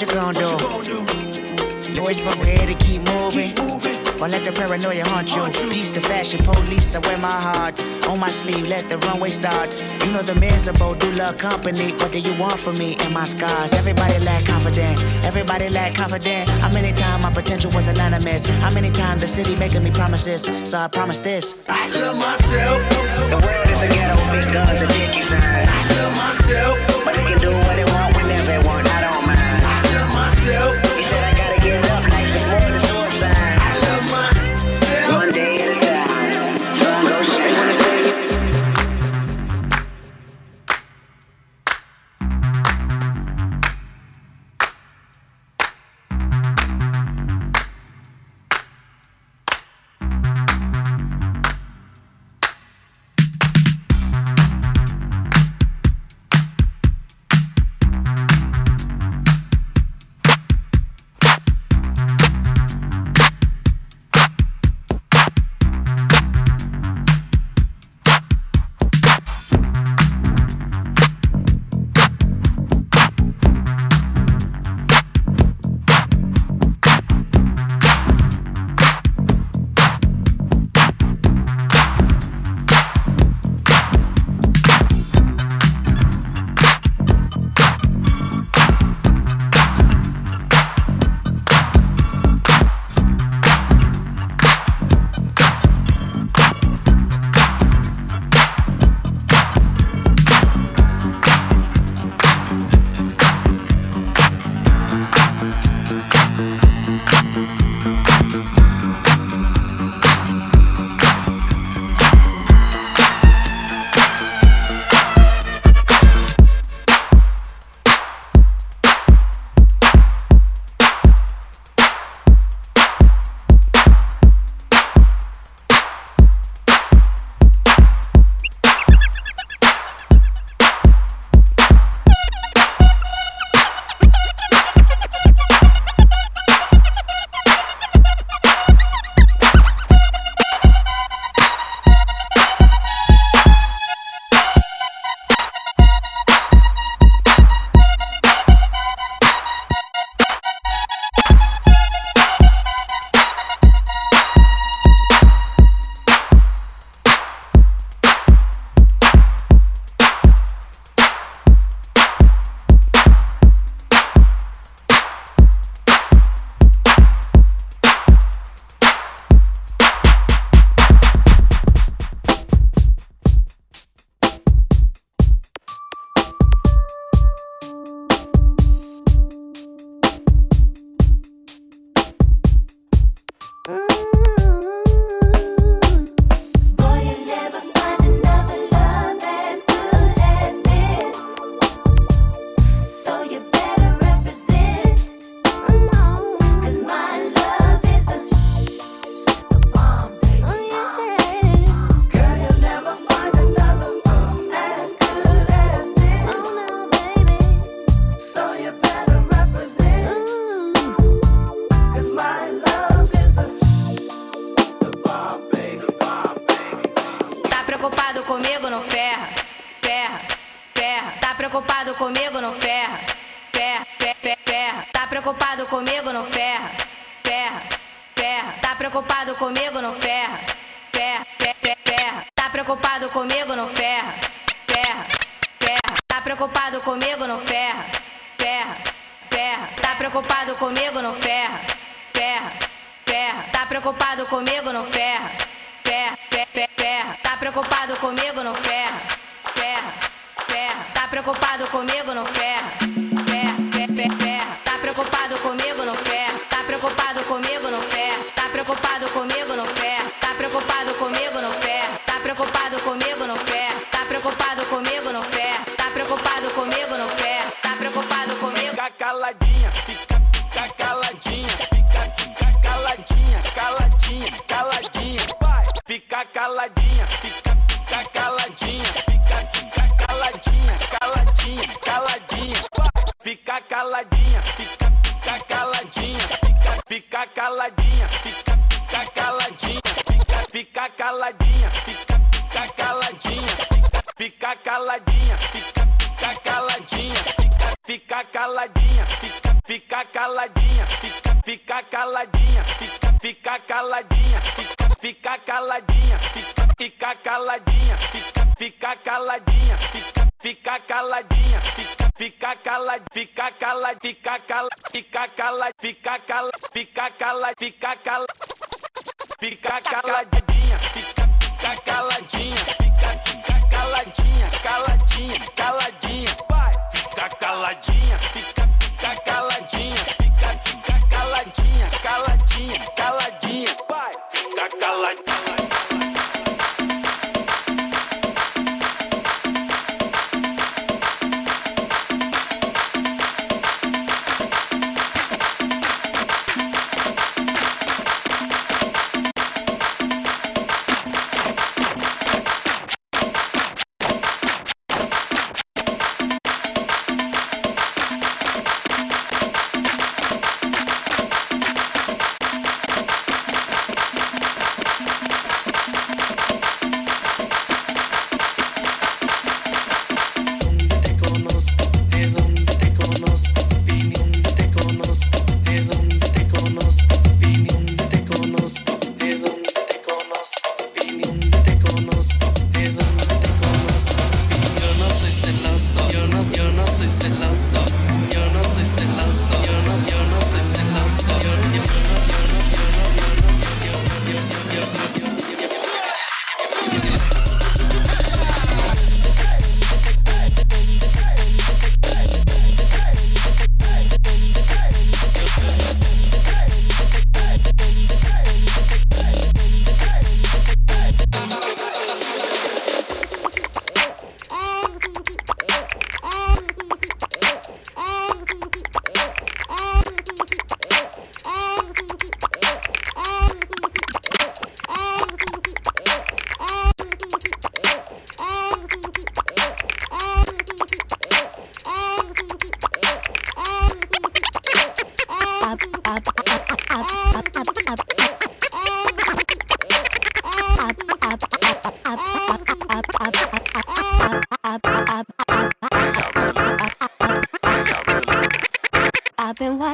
What you gonna do? Boy, you over here to keep moving. Or let the paranoia haunt you. Peace to fashion police, I wear my heart on my sleeve. Let the runway start. You know the miserable do love company. What do you want from me and my scars? Everybody lack confident. Everybody lack confident. How many times my potential was anonymous? How many times the city making me promises? So I promise this. I love myself. The world is a ghetto, big guns and dick inside. I love myself.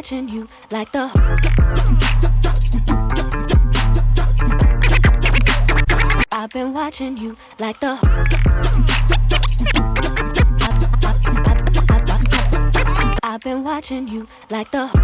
watching you like the. I've been watching you like the. I've been watching you like the.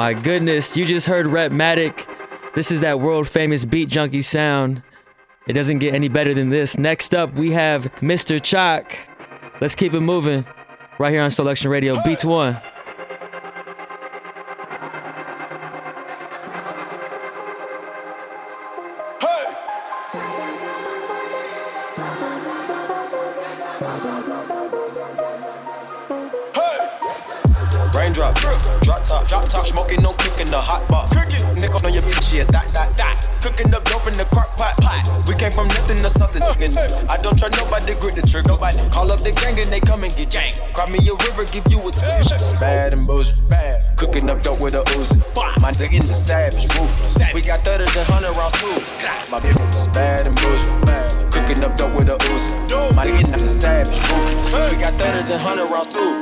My goodness, you just heard Rhettmatic. This is that world famous beat junkie sound. It doesn't get any better than this. Next up, we have Mr. Choc. Let's keep it moving. Right here on Soulection Radio, Beats One. The gang and they come and get gang. Cry me a river, give you a t- Bad and bullshit, bad. Cooking up dope with a Uzi. My nigga in the savage, ruthless. We got thudders and hundred rounds too. My bitch is bad and bullshit, bad. Cooking up dope with a Uzi. My nigga in the savage, ruthless. We got thudders and hundred rounds too.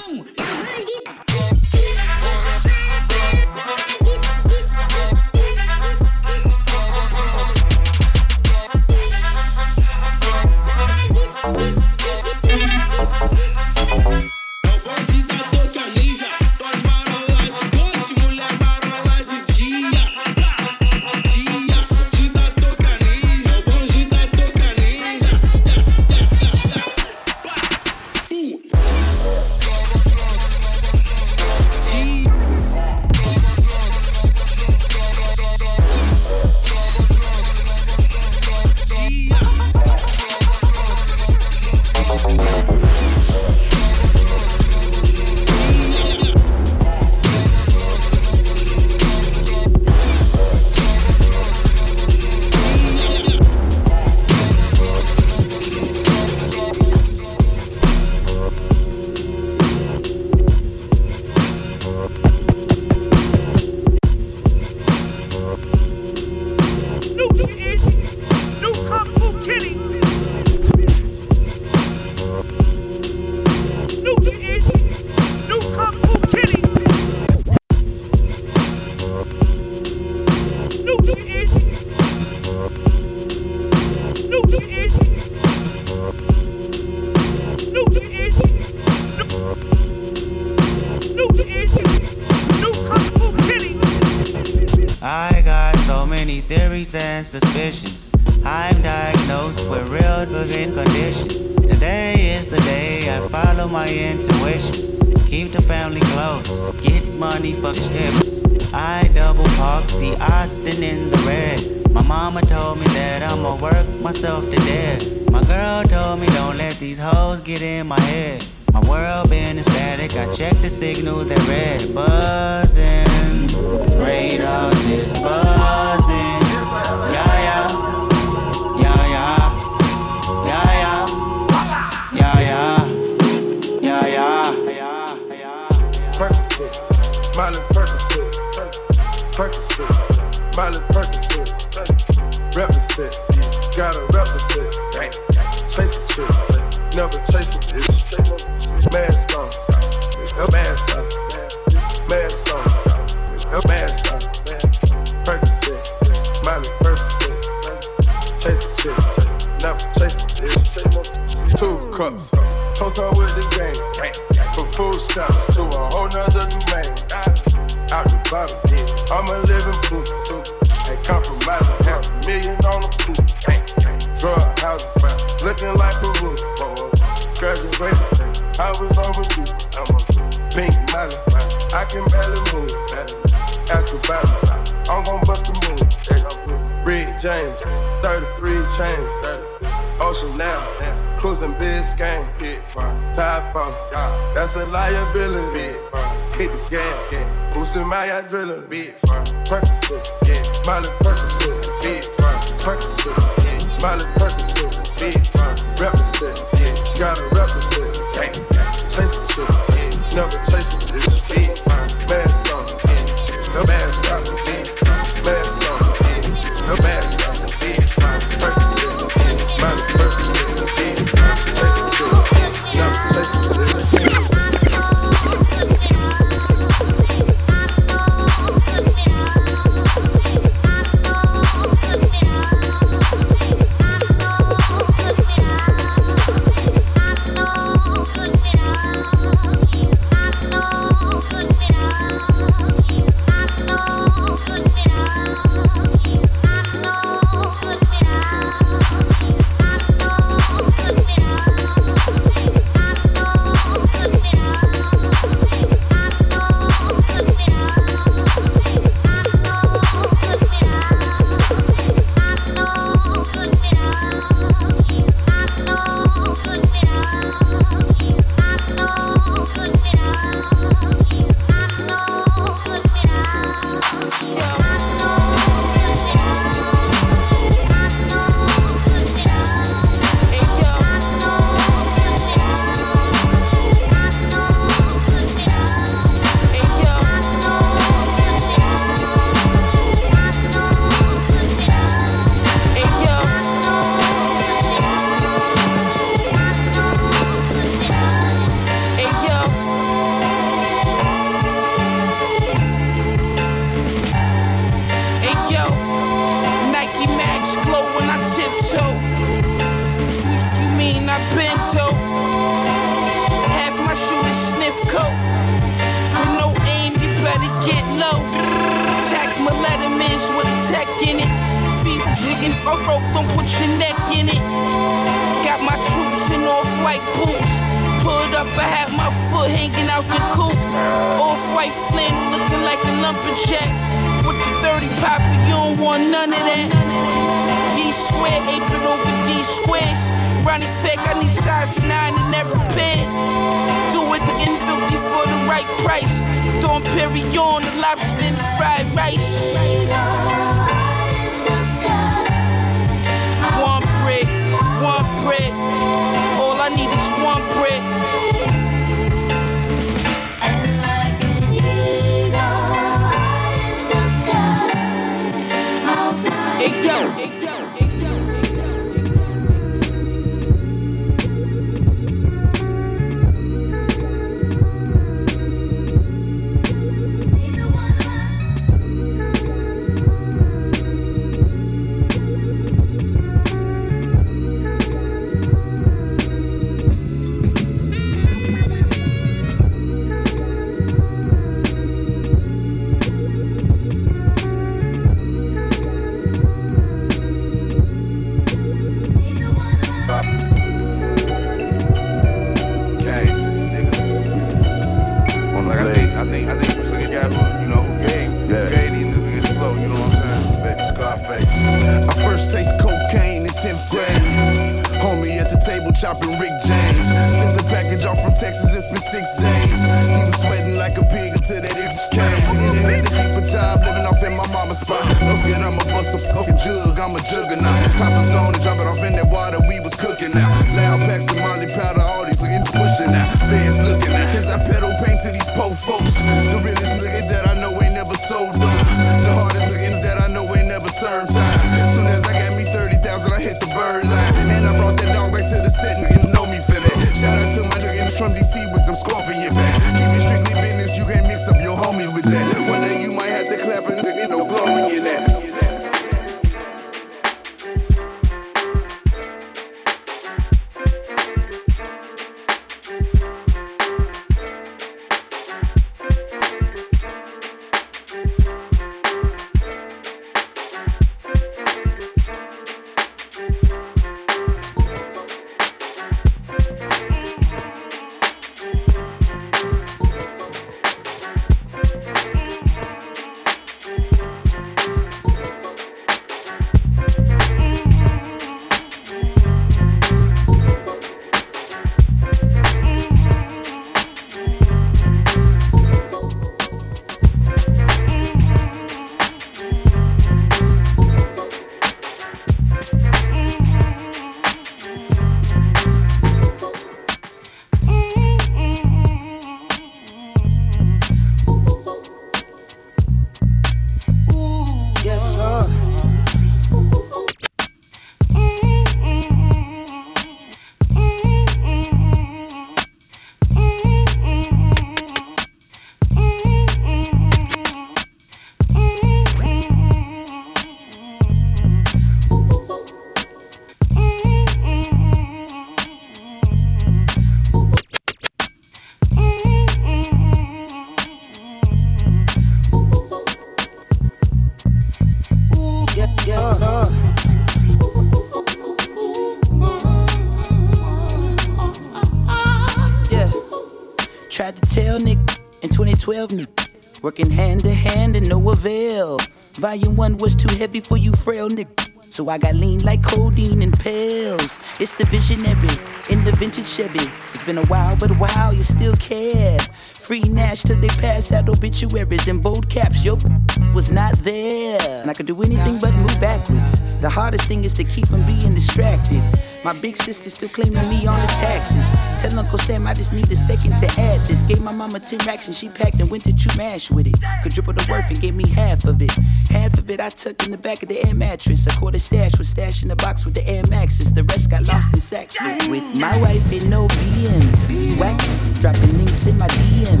Volume 1 was too heavy for you, frail nigga. So I got lean like codeine and pills. It's the visionary in the vintage Chevy. It's been a while, but wow, you still care. Free Nash till they pass out obituaries in bold caps. Yo, was not there. And I could do anything but move backwards. The hardest thing is to keep from being distracted. My big sister still claiming me on the taxes. Tell Uncle Sam I just need a second to add this. Gave my mama 10 racks and she packed and went to chew mash with it. Could triple the worth and gave me half of it. Half of it I tucked in the back of the air mattress. A quarter stash was stashed in the box with the Air Maxes. The rest got lost in sacks with, with my wife in no BM. Whack, dropping links in my DM.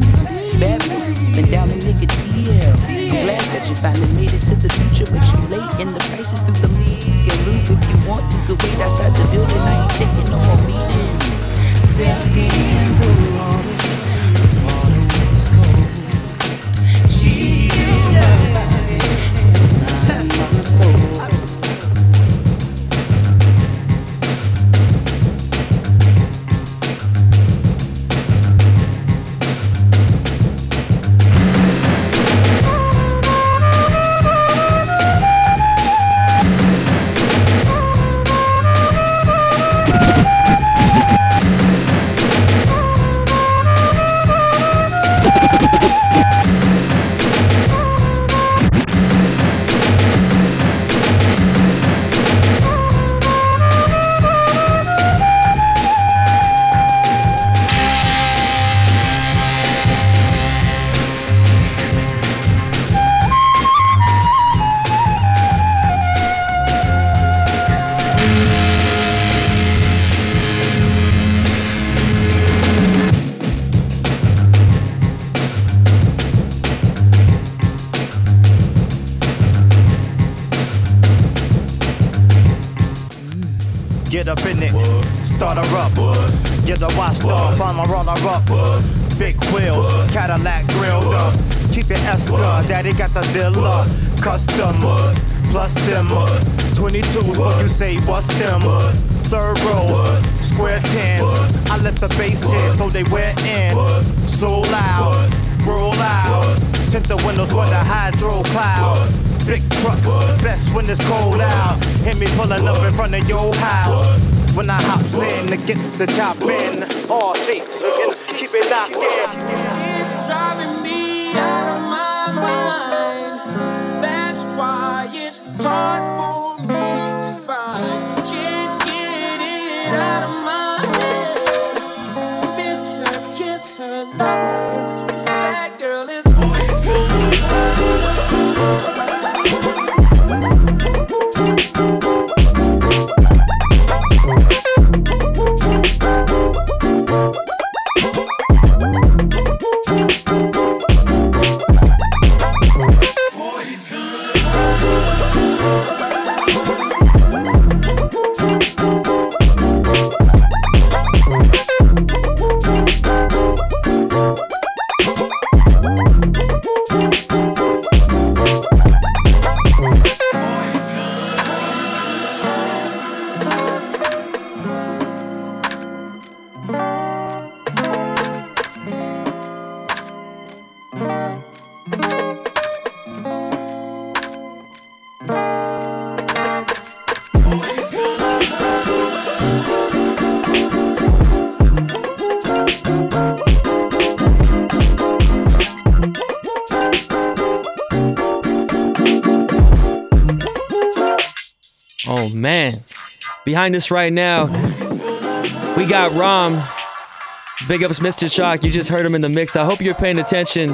Bad boy, been down in nicotine. I'm glad that you finally made it to the future, but you late and the prices through the if you want. You could wait outside the building. I ain't taking no more meetings. Step in start her up. Get the washed off, I'ma roll her up. Big wheels, Cadillac grilled up. Keep it Esca, daddy got the dealer. Custom, plus them. 22s, what you say what's them? Third row, square tens. I let the bass hit so they wear in. So loud, roll out. Tint the windows with a hydro cloud. Big trucks, best when it's cold out. Hit me pulling up in front of your house. When I hops in, it gets the job in. All so you can keep it locked in. It's driving me out of my mind. That's why it's hard for Behind us right now, we got Rom. Big ups, Mr. Choc. You just heard him in the mix. I hope you're paying attention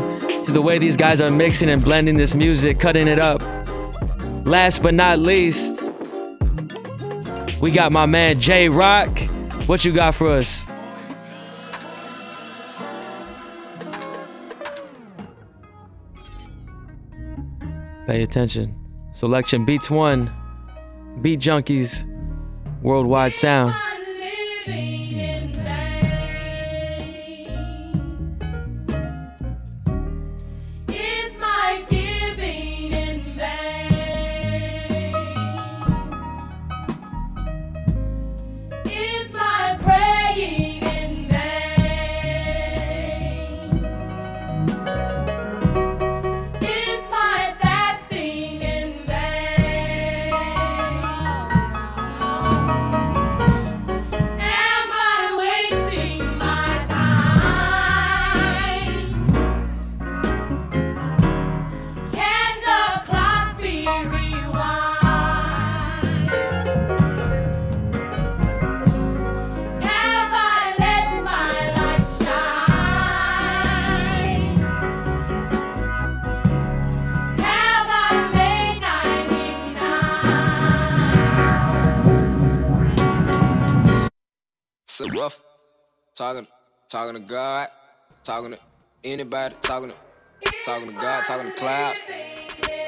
to the way these guys are mixing and blending this music, cutting it up. Last but not least, we got my man J. Rocc. What you got for us? Pay attention. Soulection Beats One, Beat Junkies, Worldwide Sound. Clouds.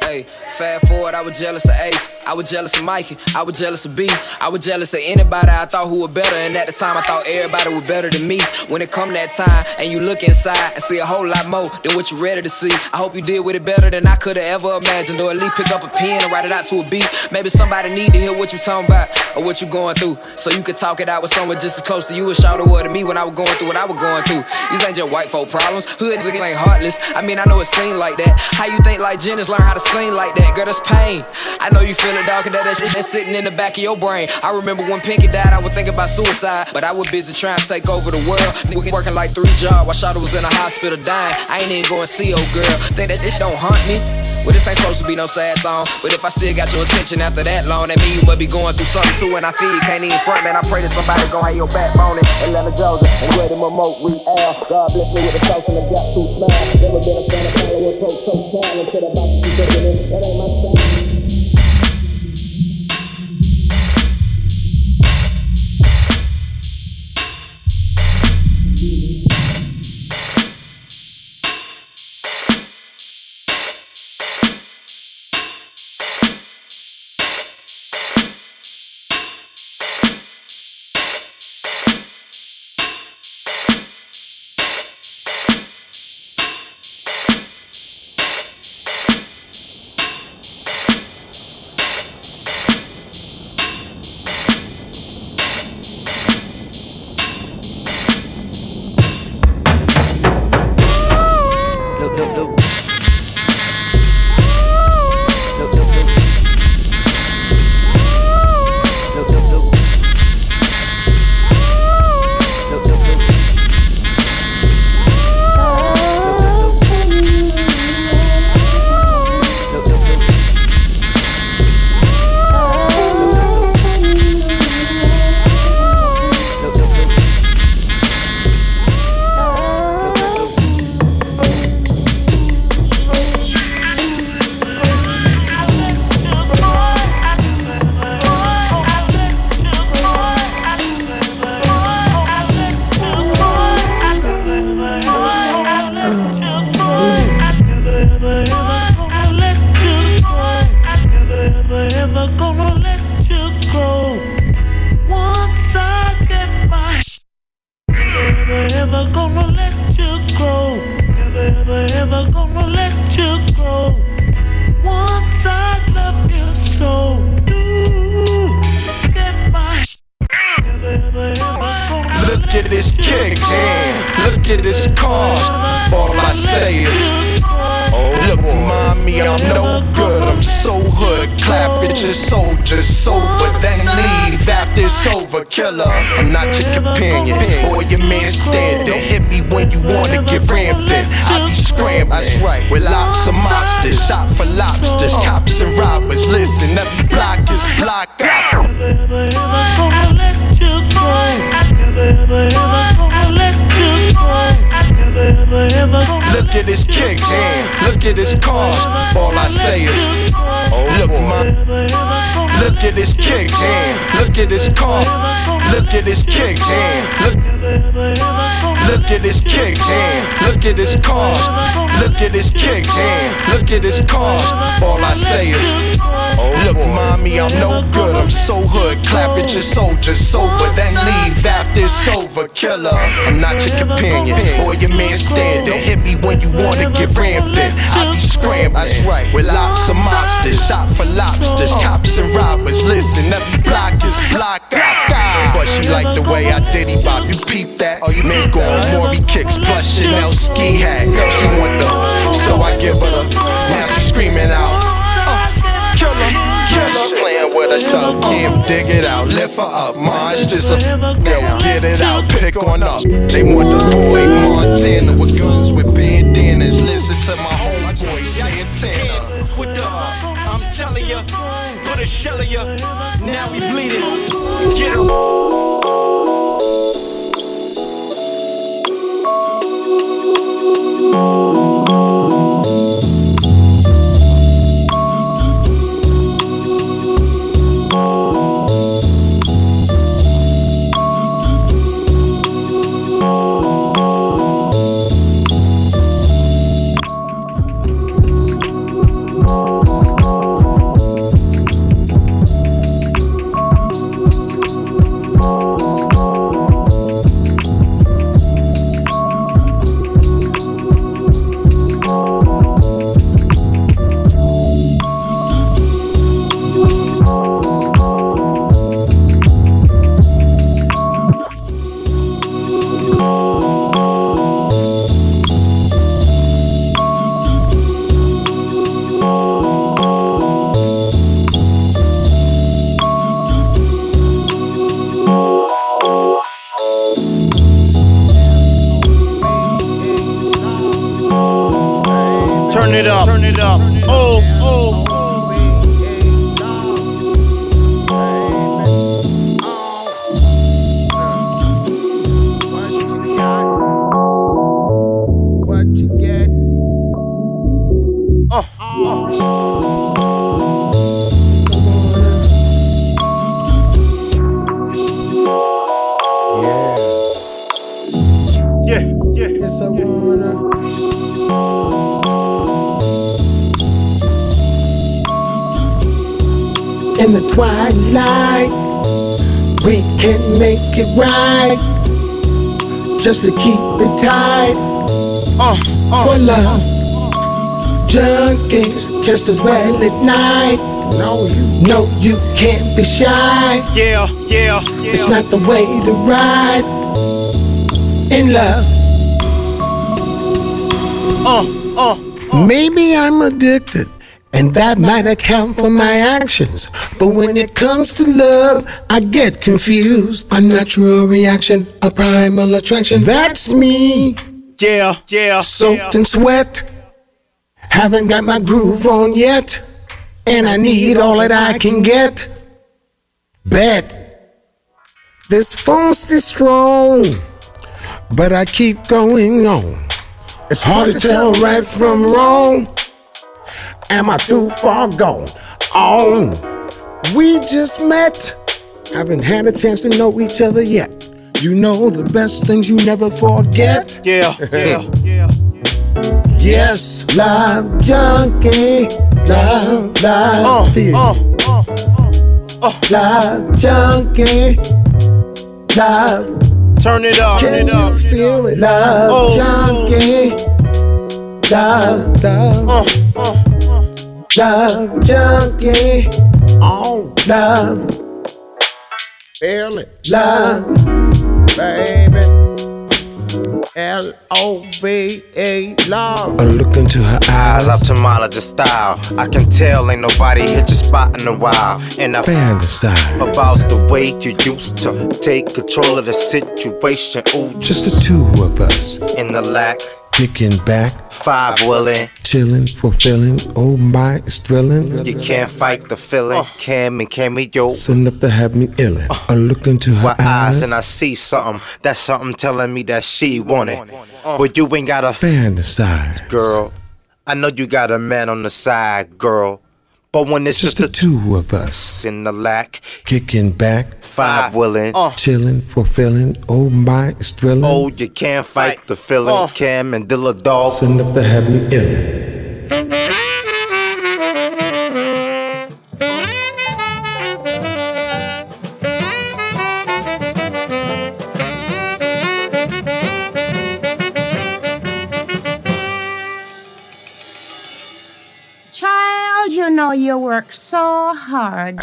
Hey, fast forward, I was jealous of Ace. I was jealous of Mikey. I was jealous of B. I was jealous of anybody I thought who were better. And at the time, I thought everybody was better than me. When it come that time, and you look inside and see a whole lot more than what you ready to see. I hope you did with it better than I could have ever imagined. Or at least pick up a pen and write it out to a beat. Maybe somebody need to hear what you talking about or what you going through. So you could talk it out with someone just as close to you as shout were to me when I was going through what I was going through. These ain't just white folk problems. Hoods ain't heartless. I mean, I know it seemed like that. How you think like Jennings learn how to sing like that? Girl, that's pain. I know you feel cause that, that shit sitting in the back of your brain. I remember when Pinky died, I was thinking about suicide. But I was busy trying to take over the world. Niggas working like three jobs while Shawty was in the hospital dying. I ain't even going to see old girl. Think that this don't haunt me? Well, this ain't supposed to be no sad song. But if I still got your attention after that long, that mean you must be going through something too. And I feel you can't even front, man. I pray that somebody gon' have your backbone and Atlanta Georgia and Grady Memorial. God bless me with a toast and a got two smile. Never been a fan of folks so silent to the box you thinking it. That ain't my style. Soldiers, sober, then leave after it's over. Killer, I'm not your companion or your man standing. Hit me when you wanna get rammed in. I be scrambling, that's right. With lots of mobsters, shot for lobsters, cops and robbers. Listen, every block is block out. But she like the way I diddy bop. You peep that? Oh, you man going Maury kicks plus Chanel ski hat. She want the, so I give her the. Now she screaming out. With can't dig it out. Lift her up. It's just a f- yo, get it out, pick on up. They want the boy Montana with guns with bandanas. Listen to my homeboy Santana. What the? I'm telling ya, put a shell in ya. Now we bleeding. Get it. Turn it right. Just to keep it tight. Uh, For love, junkies just as well at night. No, you no, you can't be shy. Yeah, yeah, yeah. It's not the way to ride in love. Uh, uh. Maybe I'm addicted, and that might account for my actions. But when it comes to love, I get confused. A natural reaction, a primal attraction. That's me. Yeah, yeah. Soaked in sweat. Haven't got my groove on yet. And I need all that I can get. Bet. This phone's is strong. But I keep going on. It's hard to tell right from wrong. Am I too far gone? On. We just met. Haven't had a chance to know each other yet. You know the best things you never forget. Yeah, yeah, yeah. Yes, love junkie. Love, love, uh, feel. Uh, uh, love junkie. Love. Turn it up. Can Turn it up. you feel it? Love Oh. oh. junkie. Love, love. Love junkie. Oh, love. Feel it. Love. Baby. L O V E love. A look into her Eyes eyes. ophthalmologist style. I can tell ain't nobody hit your spot in a while. And I Fantasize. about the way you used to take control of the situation. Ooh, Just the two of us. in the lack. Kicking back, Five willing. chilling, fulfilling. Oh my, it's thrilling. You can't fight the feeling. Cam and cameo. It's enough to have me illin'. Uh. I look into her My eyes eyes. and I see something. That's something telling me that she want it. Uh. But you ain't got a Fantasize. girl. I know you got a man on the side, girl. But when it's Just just, the two of us. in the lack, Kicking back, five willing. Uh, chilling, fulfilling. Oh my, it's thrilling. Oh, you can't fight the feeling. Uh, Cam and Dilla dog. Enough to have me illin'. Know you work so hard.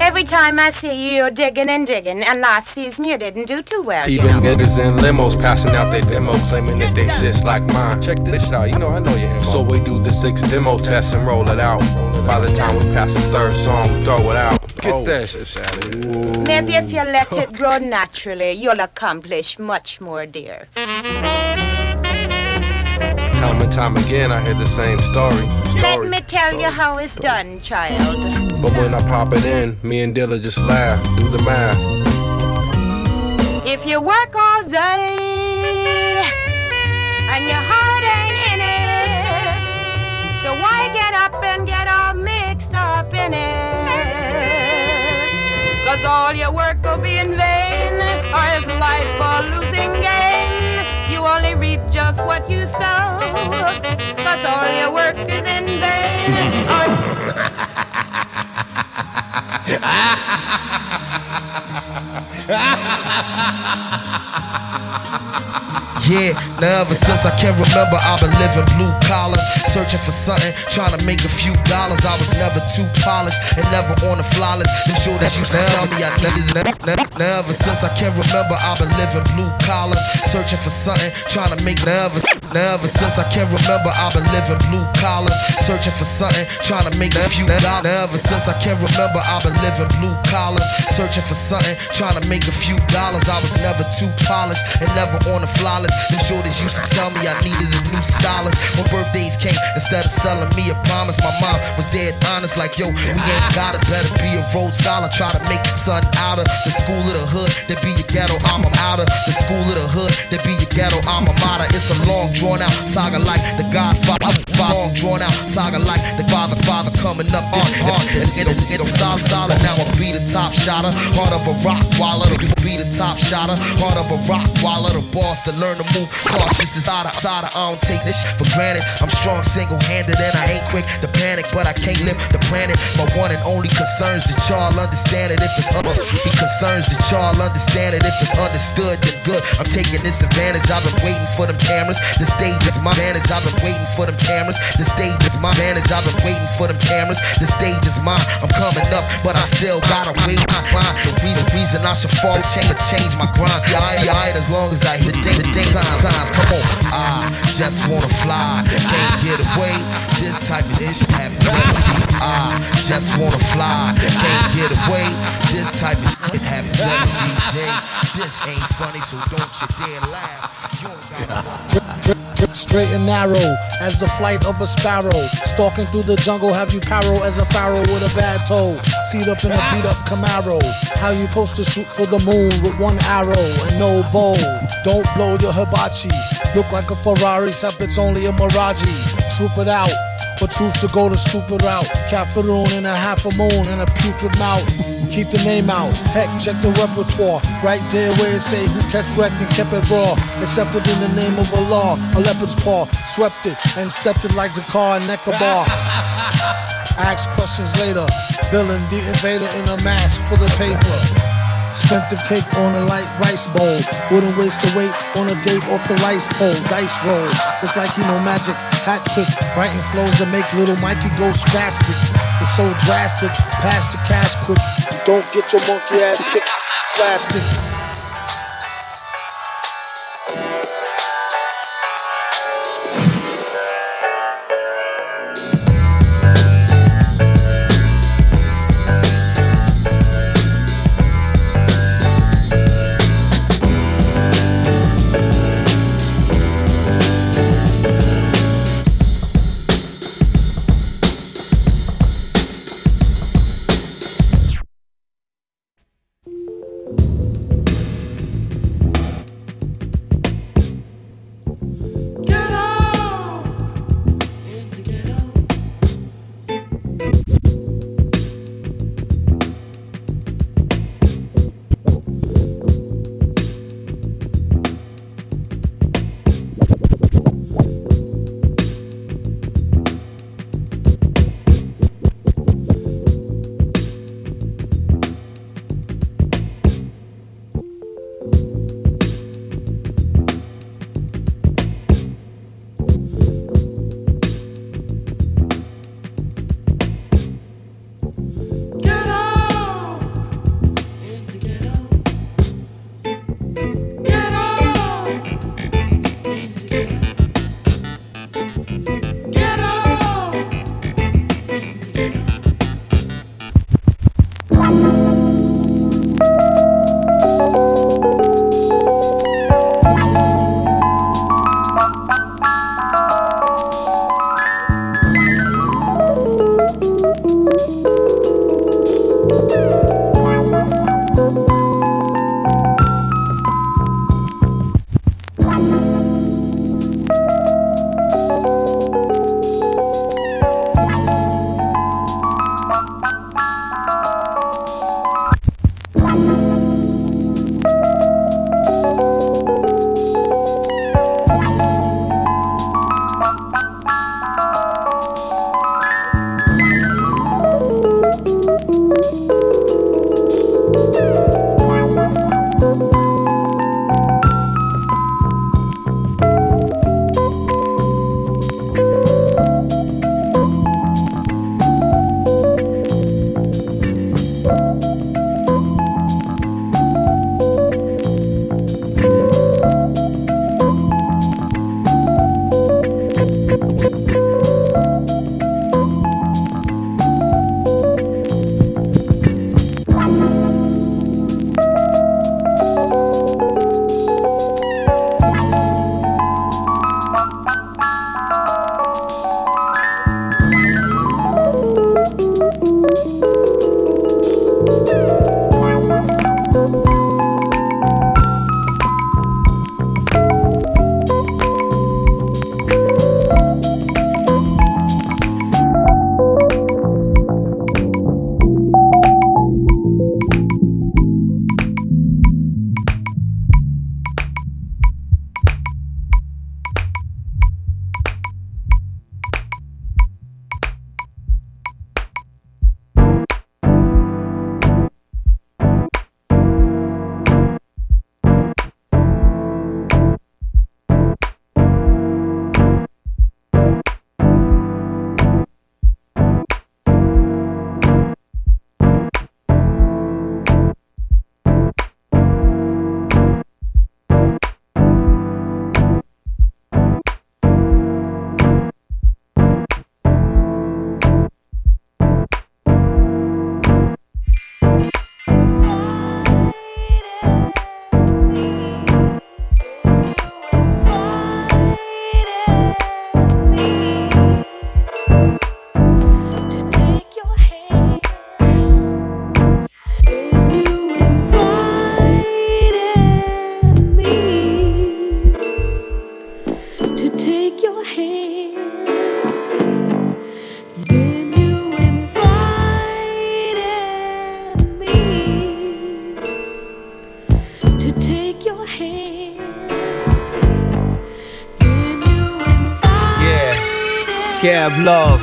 Every time I see you, you're digging and digging, and last season you didn't do too well. you Even know. getters in limos passing out their demo, claiming that they shit's like mine. Check this shit out, you know I know your MO. So we do the six demo test and roll it out. By the time we pass the third song, we throw it out. Get oh, that shit out of here. Maybe if you let it grow naturally, you'll accomplish much more, dear. Time and time again, I hear the same story. Let me tell you how it's done, child. But when I pop it in, me and Dilla just laugh, do the math. If you work all day and your heart ain't in it, so why get up and get all mixed up in it? Cause all your work will be in vain, what you sow, cause all your work is in vain. Yeah, now ever since I can remember, I've been living blue collar, searching for something, trying to make a few dollars. I was never too polished and never on the flawless. Them sure that to tell me I needed it. Now, ever since I can remember, I've been living blue collar, searching for something, trying to make. Now ever, now ever since I can remember, I've been living blue collar, searching for something, trying to make a few dollars. Now ever since I can remember, I've been living blue collar, searching for something, trying to make a few dollars. I was never too polished and never on the flawless. Them shorties used to tell me I needed a new stylist. When birthdays came, instead of selling me a promise, my mom was dead honest, like yo, we ain't got it. Better be a road scholar. Try to make something out of the school of the hood. That be your ghetto alma mater. The school of the hood. That be your ghetto alma mater. It's a long drawn out saga like the Godfather. Long drawn out saga like the Father. Father coming up on. It, it'll it'll solid solid. Now I'll be the top shotter. Heart of a rock waller. To be the top shotter. Heart of a rock waller. The boss to learn to move cautious is out of. I don't take this for granted. I'm strong single handed and I ain't quick to panic, but I can't live the planet. My one and only concerns that y'all understand it if it's un- uh, he concerns that y'all understand it if it's understood then good. I'm taking this advantage. I've been waiting for them cameras. The stage is my advantage. I've been waiting for them cameras. The stage is my advantage. I've been waiting for them cameras. The stage is mine. I'm coming up, but I still gotta wait. The reason, reason I should fall, change, change my grind. Yeah, I, yeah, I, as long as I hit the the day signs, signs. Come on, I just wanna fly. Can't get away. This type of ish happens. I just wanna fly. Can't get away. This type of shit happens every day. This ain't funny, so don't you dare laugh. You straight and narrow as the flight of a sparrow. Stalking through the jungle, have you paro as a pharaoh with a bad toe. Seat up in a beat up Camaro. How you supposed to shoot for the moon with one arrow and no bow? Don't blow your hibachi. Look like a Ferrari, except it's only a Mirage. Troop it out. But choose to go the stupid route. Caffeine and a half a moon and a putrid mouth. Keep the name out. Heck, check the repertoire. Right there where it say who catch wrecked and kept it raw. Accepted in the name of a law. A leopard's paw. Swept it and stepped it like Zakar and Neckar Ask questions later. Villain, the invader in a mask for the paper. Spent the cake on a light rice bowl. Wouldn't waste the weight on a date off the rice pole. Dice roll. It's like he know magic. Hat trick. Writing flows that make little Mikey go spastic. It's so drastic. Pass the cash quick. Don't get your monkey ass kicked. Plastic. Kev Love,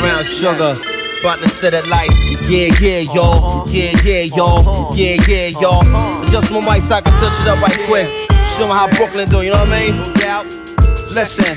Brown Sugar, about to set it like, yeah, yeah, yo, yeah, yeah, yo, yeah, yeah, yo. Just my mic so I can touch it up right quick. Show 'em how Brooklyn do, you know what I mean? Listen,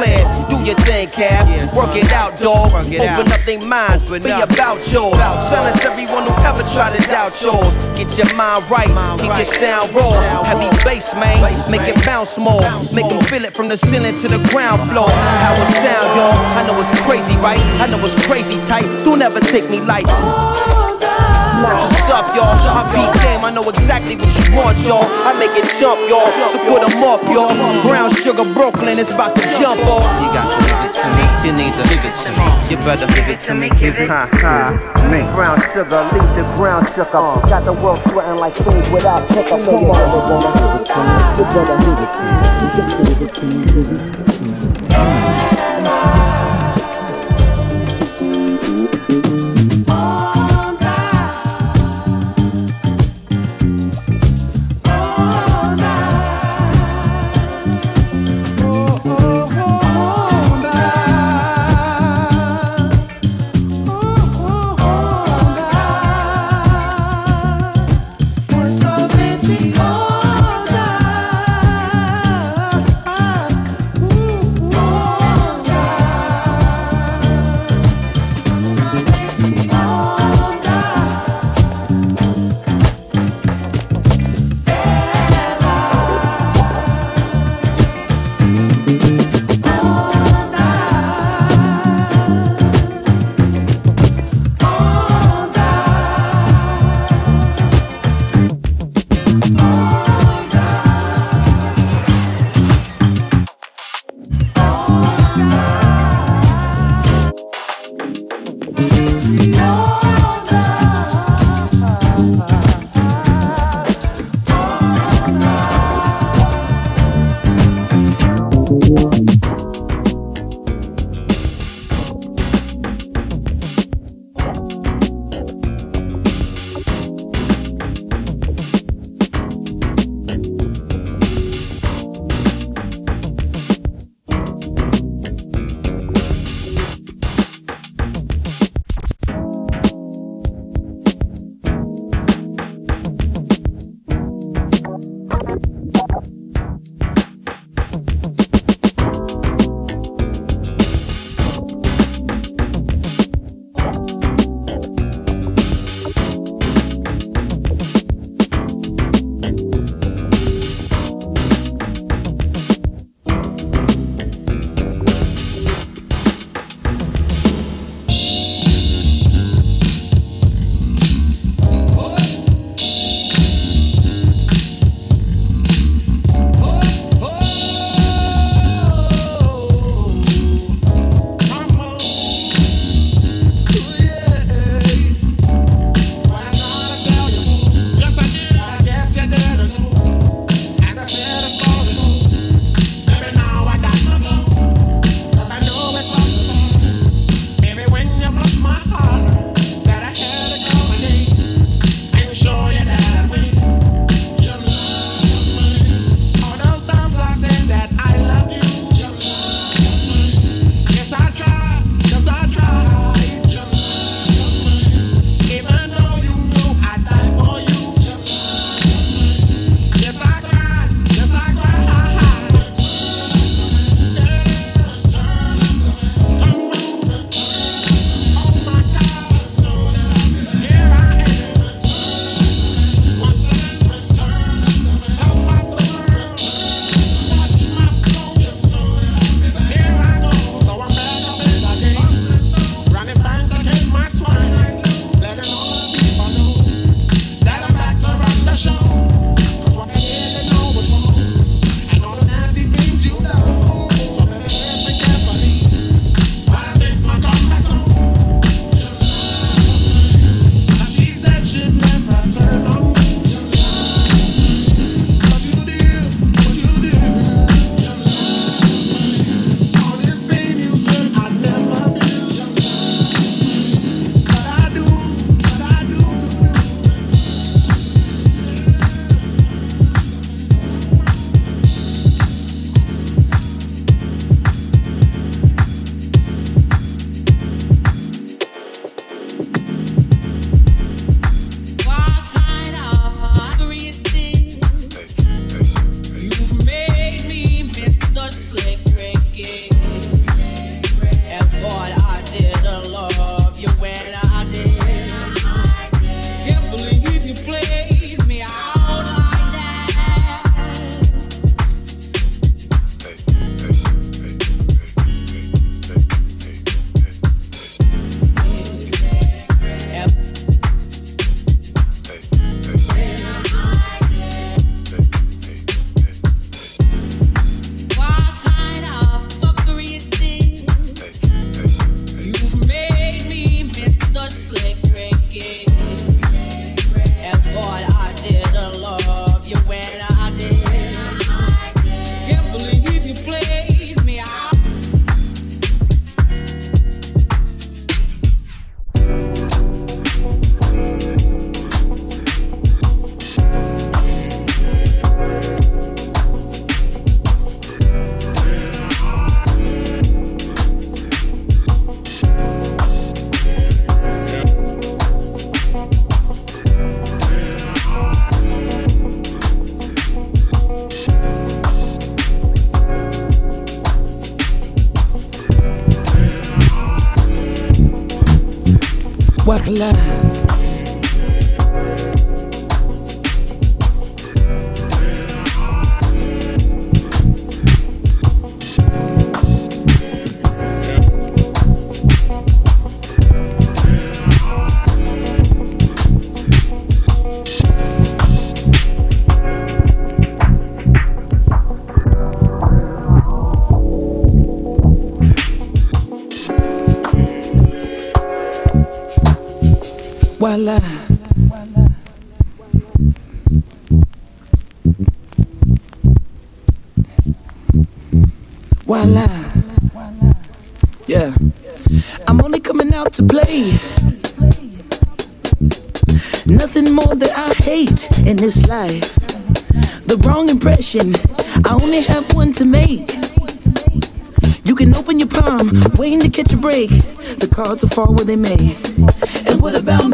Do your thing, Cav. Work it out, dog. Open up their minds. But be about yours. Silence everyone who ever tried to doubt yours. Get your mind right. Keep your sound raw. Heavy bass, man. Make it bounce more. Make them feel it from the ceiling to the ground floor. How it sound, y'all. I know it's crazy, right? I know it's crazy tight. Don't ever take me light. What's up, y'all? I beat game, I know exactly what you want, y'all. I make it jump, y'all. So put 'em up, y'all. Brown sugar Brooklyn is about to jump off. You got to give it to me. You need to give it to me. You better give it to me. Give it. Ha ha. Me. Brown sugar, leave the ground shook up. Got the world sweating like things without pickup. So you better give it to me. You better give it to me. You better give it to me. love. Voila. Voila. Yeah. I'm only coming out to play. Nothing more that I hate in this life. The wrong impression. I only have one to make. You can open your palm, waiting to catch a break. The cards will fall where they may. And what about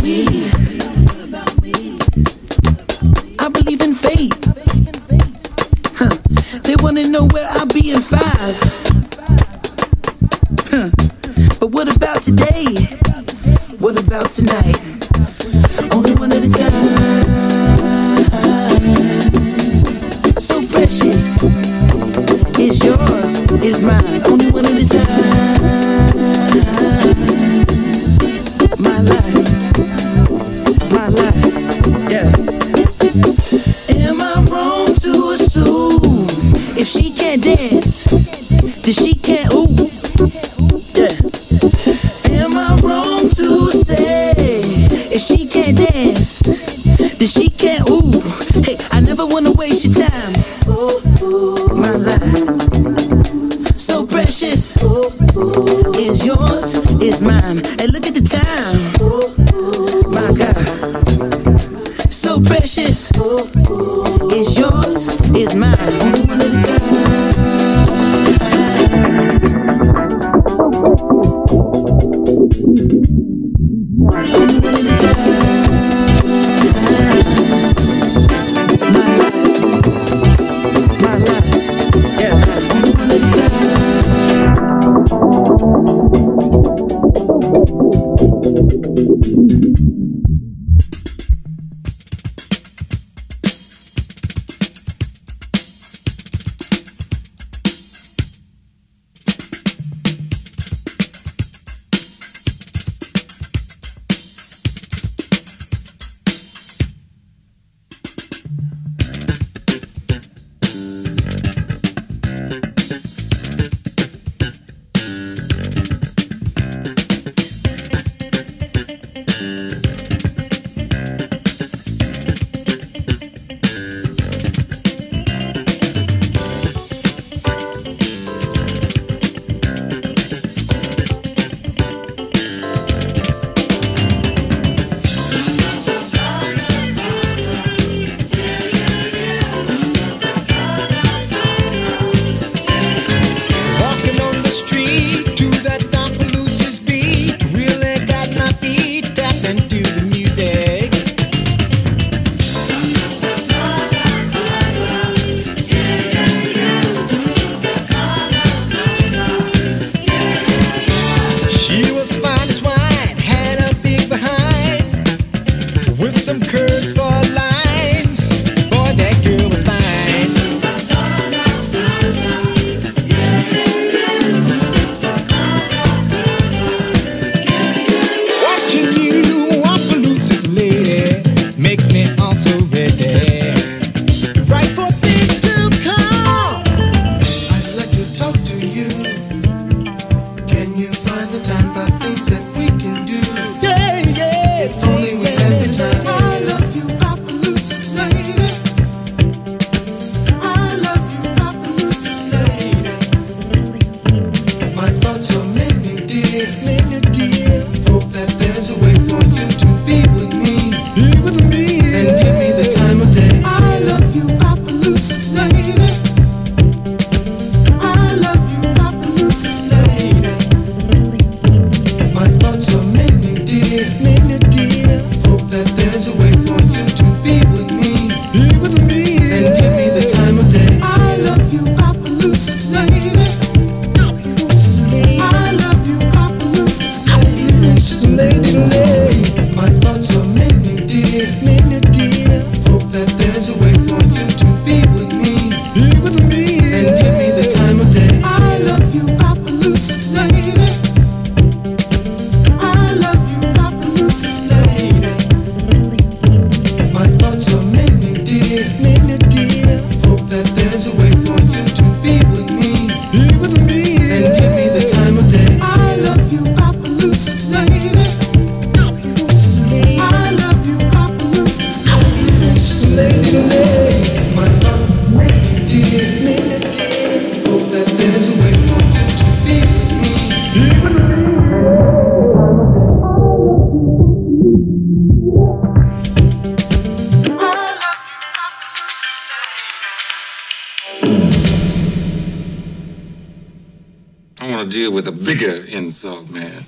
deal with a bigger insult, man.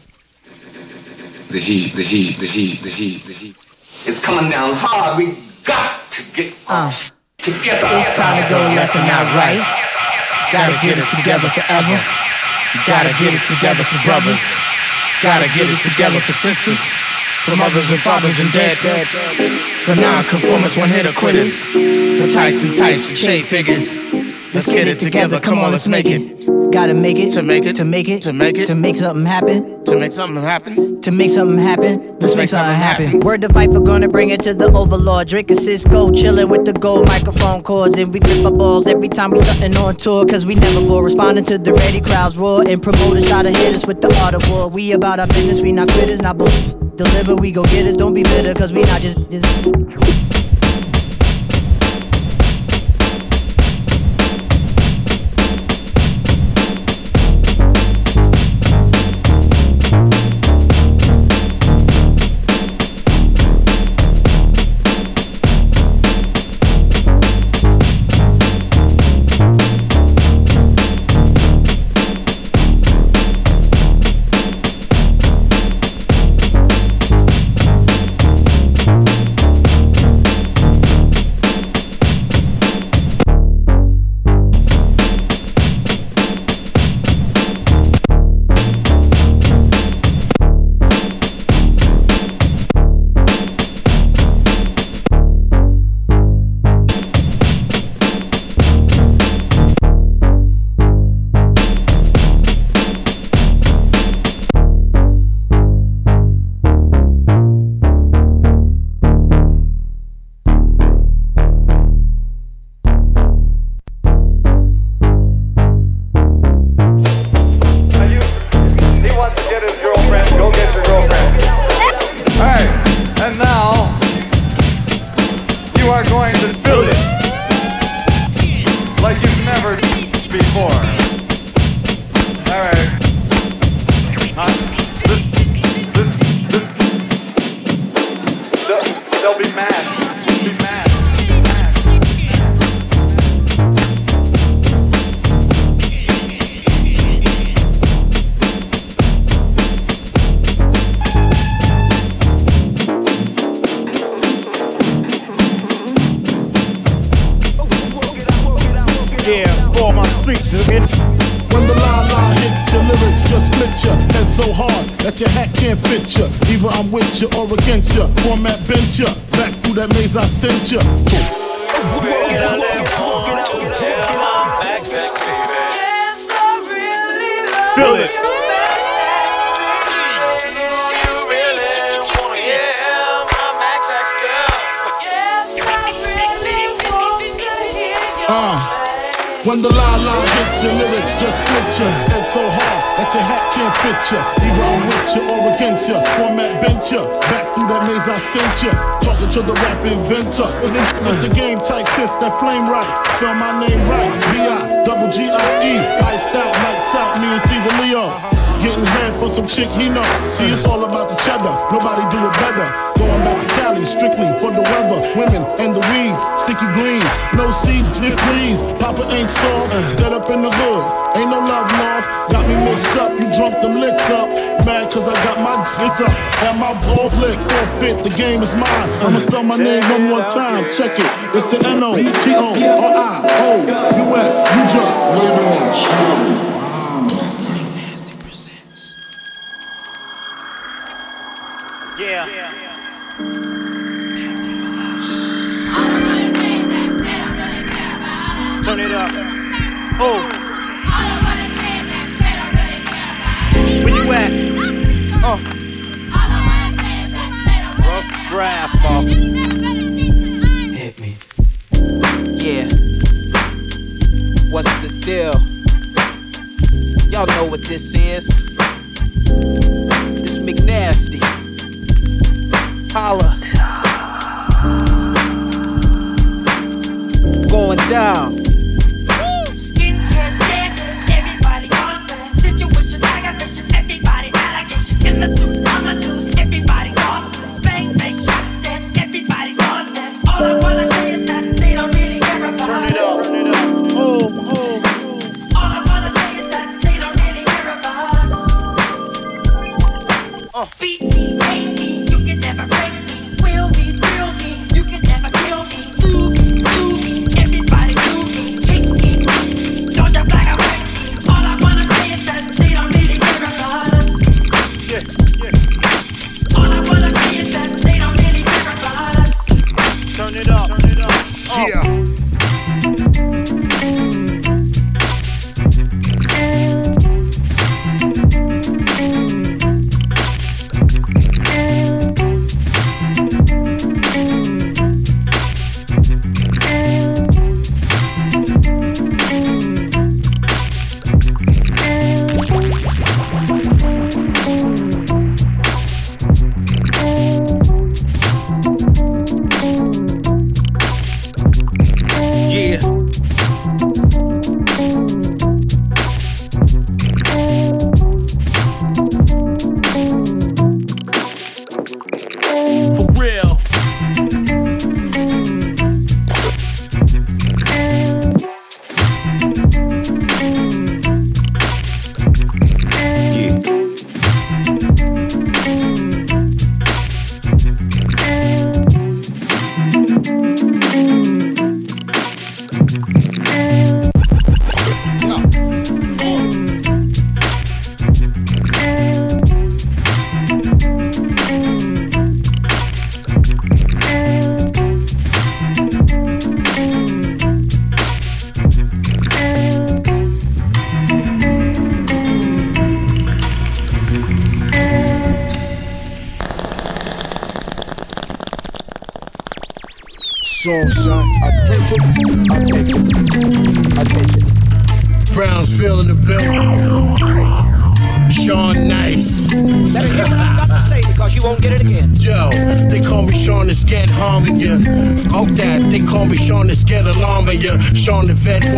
The heat, the heat, the heat, the heat, the heat. It's coming down hard. We got to get Uh, together. it's time to go left and not right. Gotta get it together forever. Gotta get it together for brothers. Gotta get it together for sisters. For mothers and fathers and dead. For non-conformists, one-hitter quitters. For Tyson types and shade figures. Let's get it together. Come on, let's make it. Gotta make it to make it to make it to make it to make something happen To make something happen. to make something happen. Let's make something happen. Word to Viper, gonna bring it to the overlord. Drinking Cisco, chilling with the gold microphone cords, and we grip our balls every time we startin' on tour. Cause we never bore responding to the ready crowds roar, and promoters try to hit us with the art of war. We about our business, we not quitters, not bull. Deliver, we go get it. Don't be bitter, cause we not just. Caesar Getting head for some chick he know. See, it's all about the cheddar. Nobody do it better. Going back to Cali, strictly for the weather. Women and the weed, sticky green. No seeds, if please. Papa ain't soft, dead up in the hood. Ain't no love lost. Got me mixed up, you drunk them licks up. Mad cause I got my slits up. And my ball flick, forfeit, the game is mine. I'ma spell my name one more time. Check it. It's the N-O-T-O-R-I-O-U-S. You just wait on. Draft, off. Hit me. Yeah. What's the deal? Y'all know what this is. This McNasty. Holla. Going down.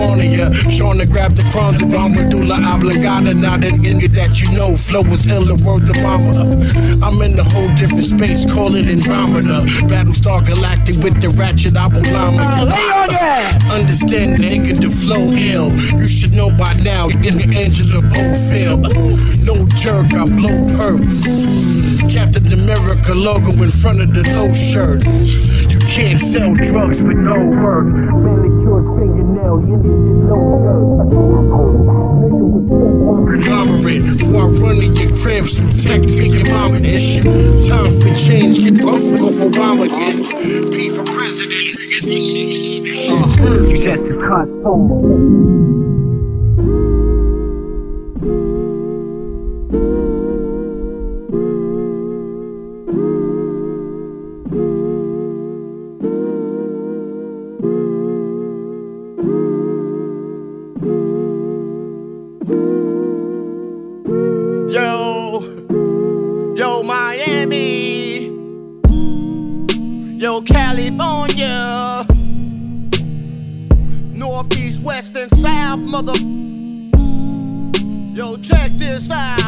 The Vet warning ya. Sean the grab the crumbs and bomb medulla oblongata. Now that nigga that you know, flow was ill the word the mama. I'm in a whole different space, call it Andromeda. Battlestar Galactic with the ratchet apple oh, llama. Understand, nigga, the flow ill. You should know by now, in the Angela Bofill. No jerk, I blow perp. Captain America logo in front of the low shirt. You can't sell drugs with no work. Manicure fingernail, the Indian no Conglomerate, before I run in your crib, some tech to your mama ish. Time for change, get buff off Obama ish. P for president, get this shit. You just a cut mother. Yo, check this out.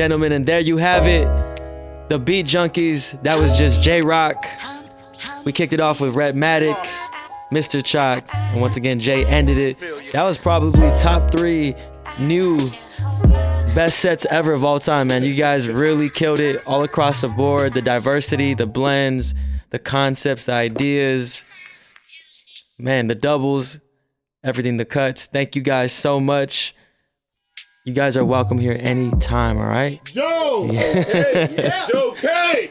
Gentlemen, and there you have it. The Beat Junkies. That was just J. Rocc. We kicked it off with Rhettmatic, Mr. Choc, and once again, Jay ended it. That was probably top three new best sets ever of all time, man. You guys really killed it all across the board. The diversity, the blends, the concepts, the ideas. Man, the doubles, everything, the cuts. Thank you guys so much. You guys are welcome here anytime, all right? Yo! Yeah. Joe K!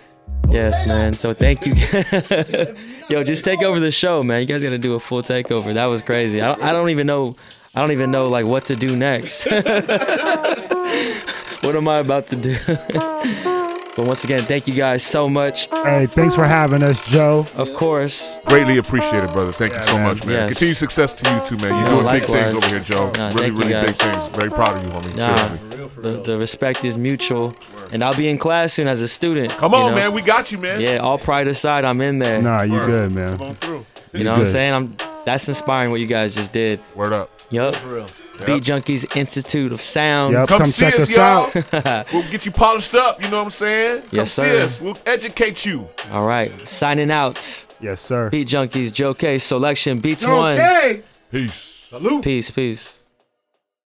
Yes, man. So thank you. Yo, just take over the show, man. You guys got to do a full takeover. That was crazy. I don't, I don't even know. I don't even know like what to do next. what am I about to do? But once again, thank you guys so much. Hey, thanks for having us, Joe. Of course. Greatly appreciated, brother. Thank you so much, man. Yes. Continued success to you too, man. You're No, doing big things over here, Joe. Nah, really, thank you, really big things. Very proud of you, homie. Nah, Seriously. the, the respect is mutual, and I'll be in class soon as a student. Come you on, know? man. We got you, man. Yeah, all pride aside, I'm in there. Nah, you good, man. Come on through. You know what I'm saying? I'm that's inspiring what you guys just did. Word up. Yup. For real. Beat Junkies Institute of Sound. come, see us, y'all. we'll get you polished up. You know what I'm saying? Come Yes, see us. We'll educate you. All right, signing out. Yes, sir. Beat Junkies, Joe Kay, Soulection, Beats Joe One. K. Peace. Salute. Peace, peace.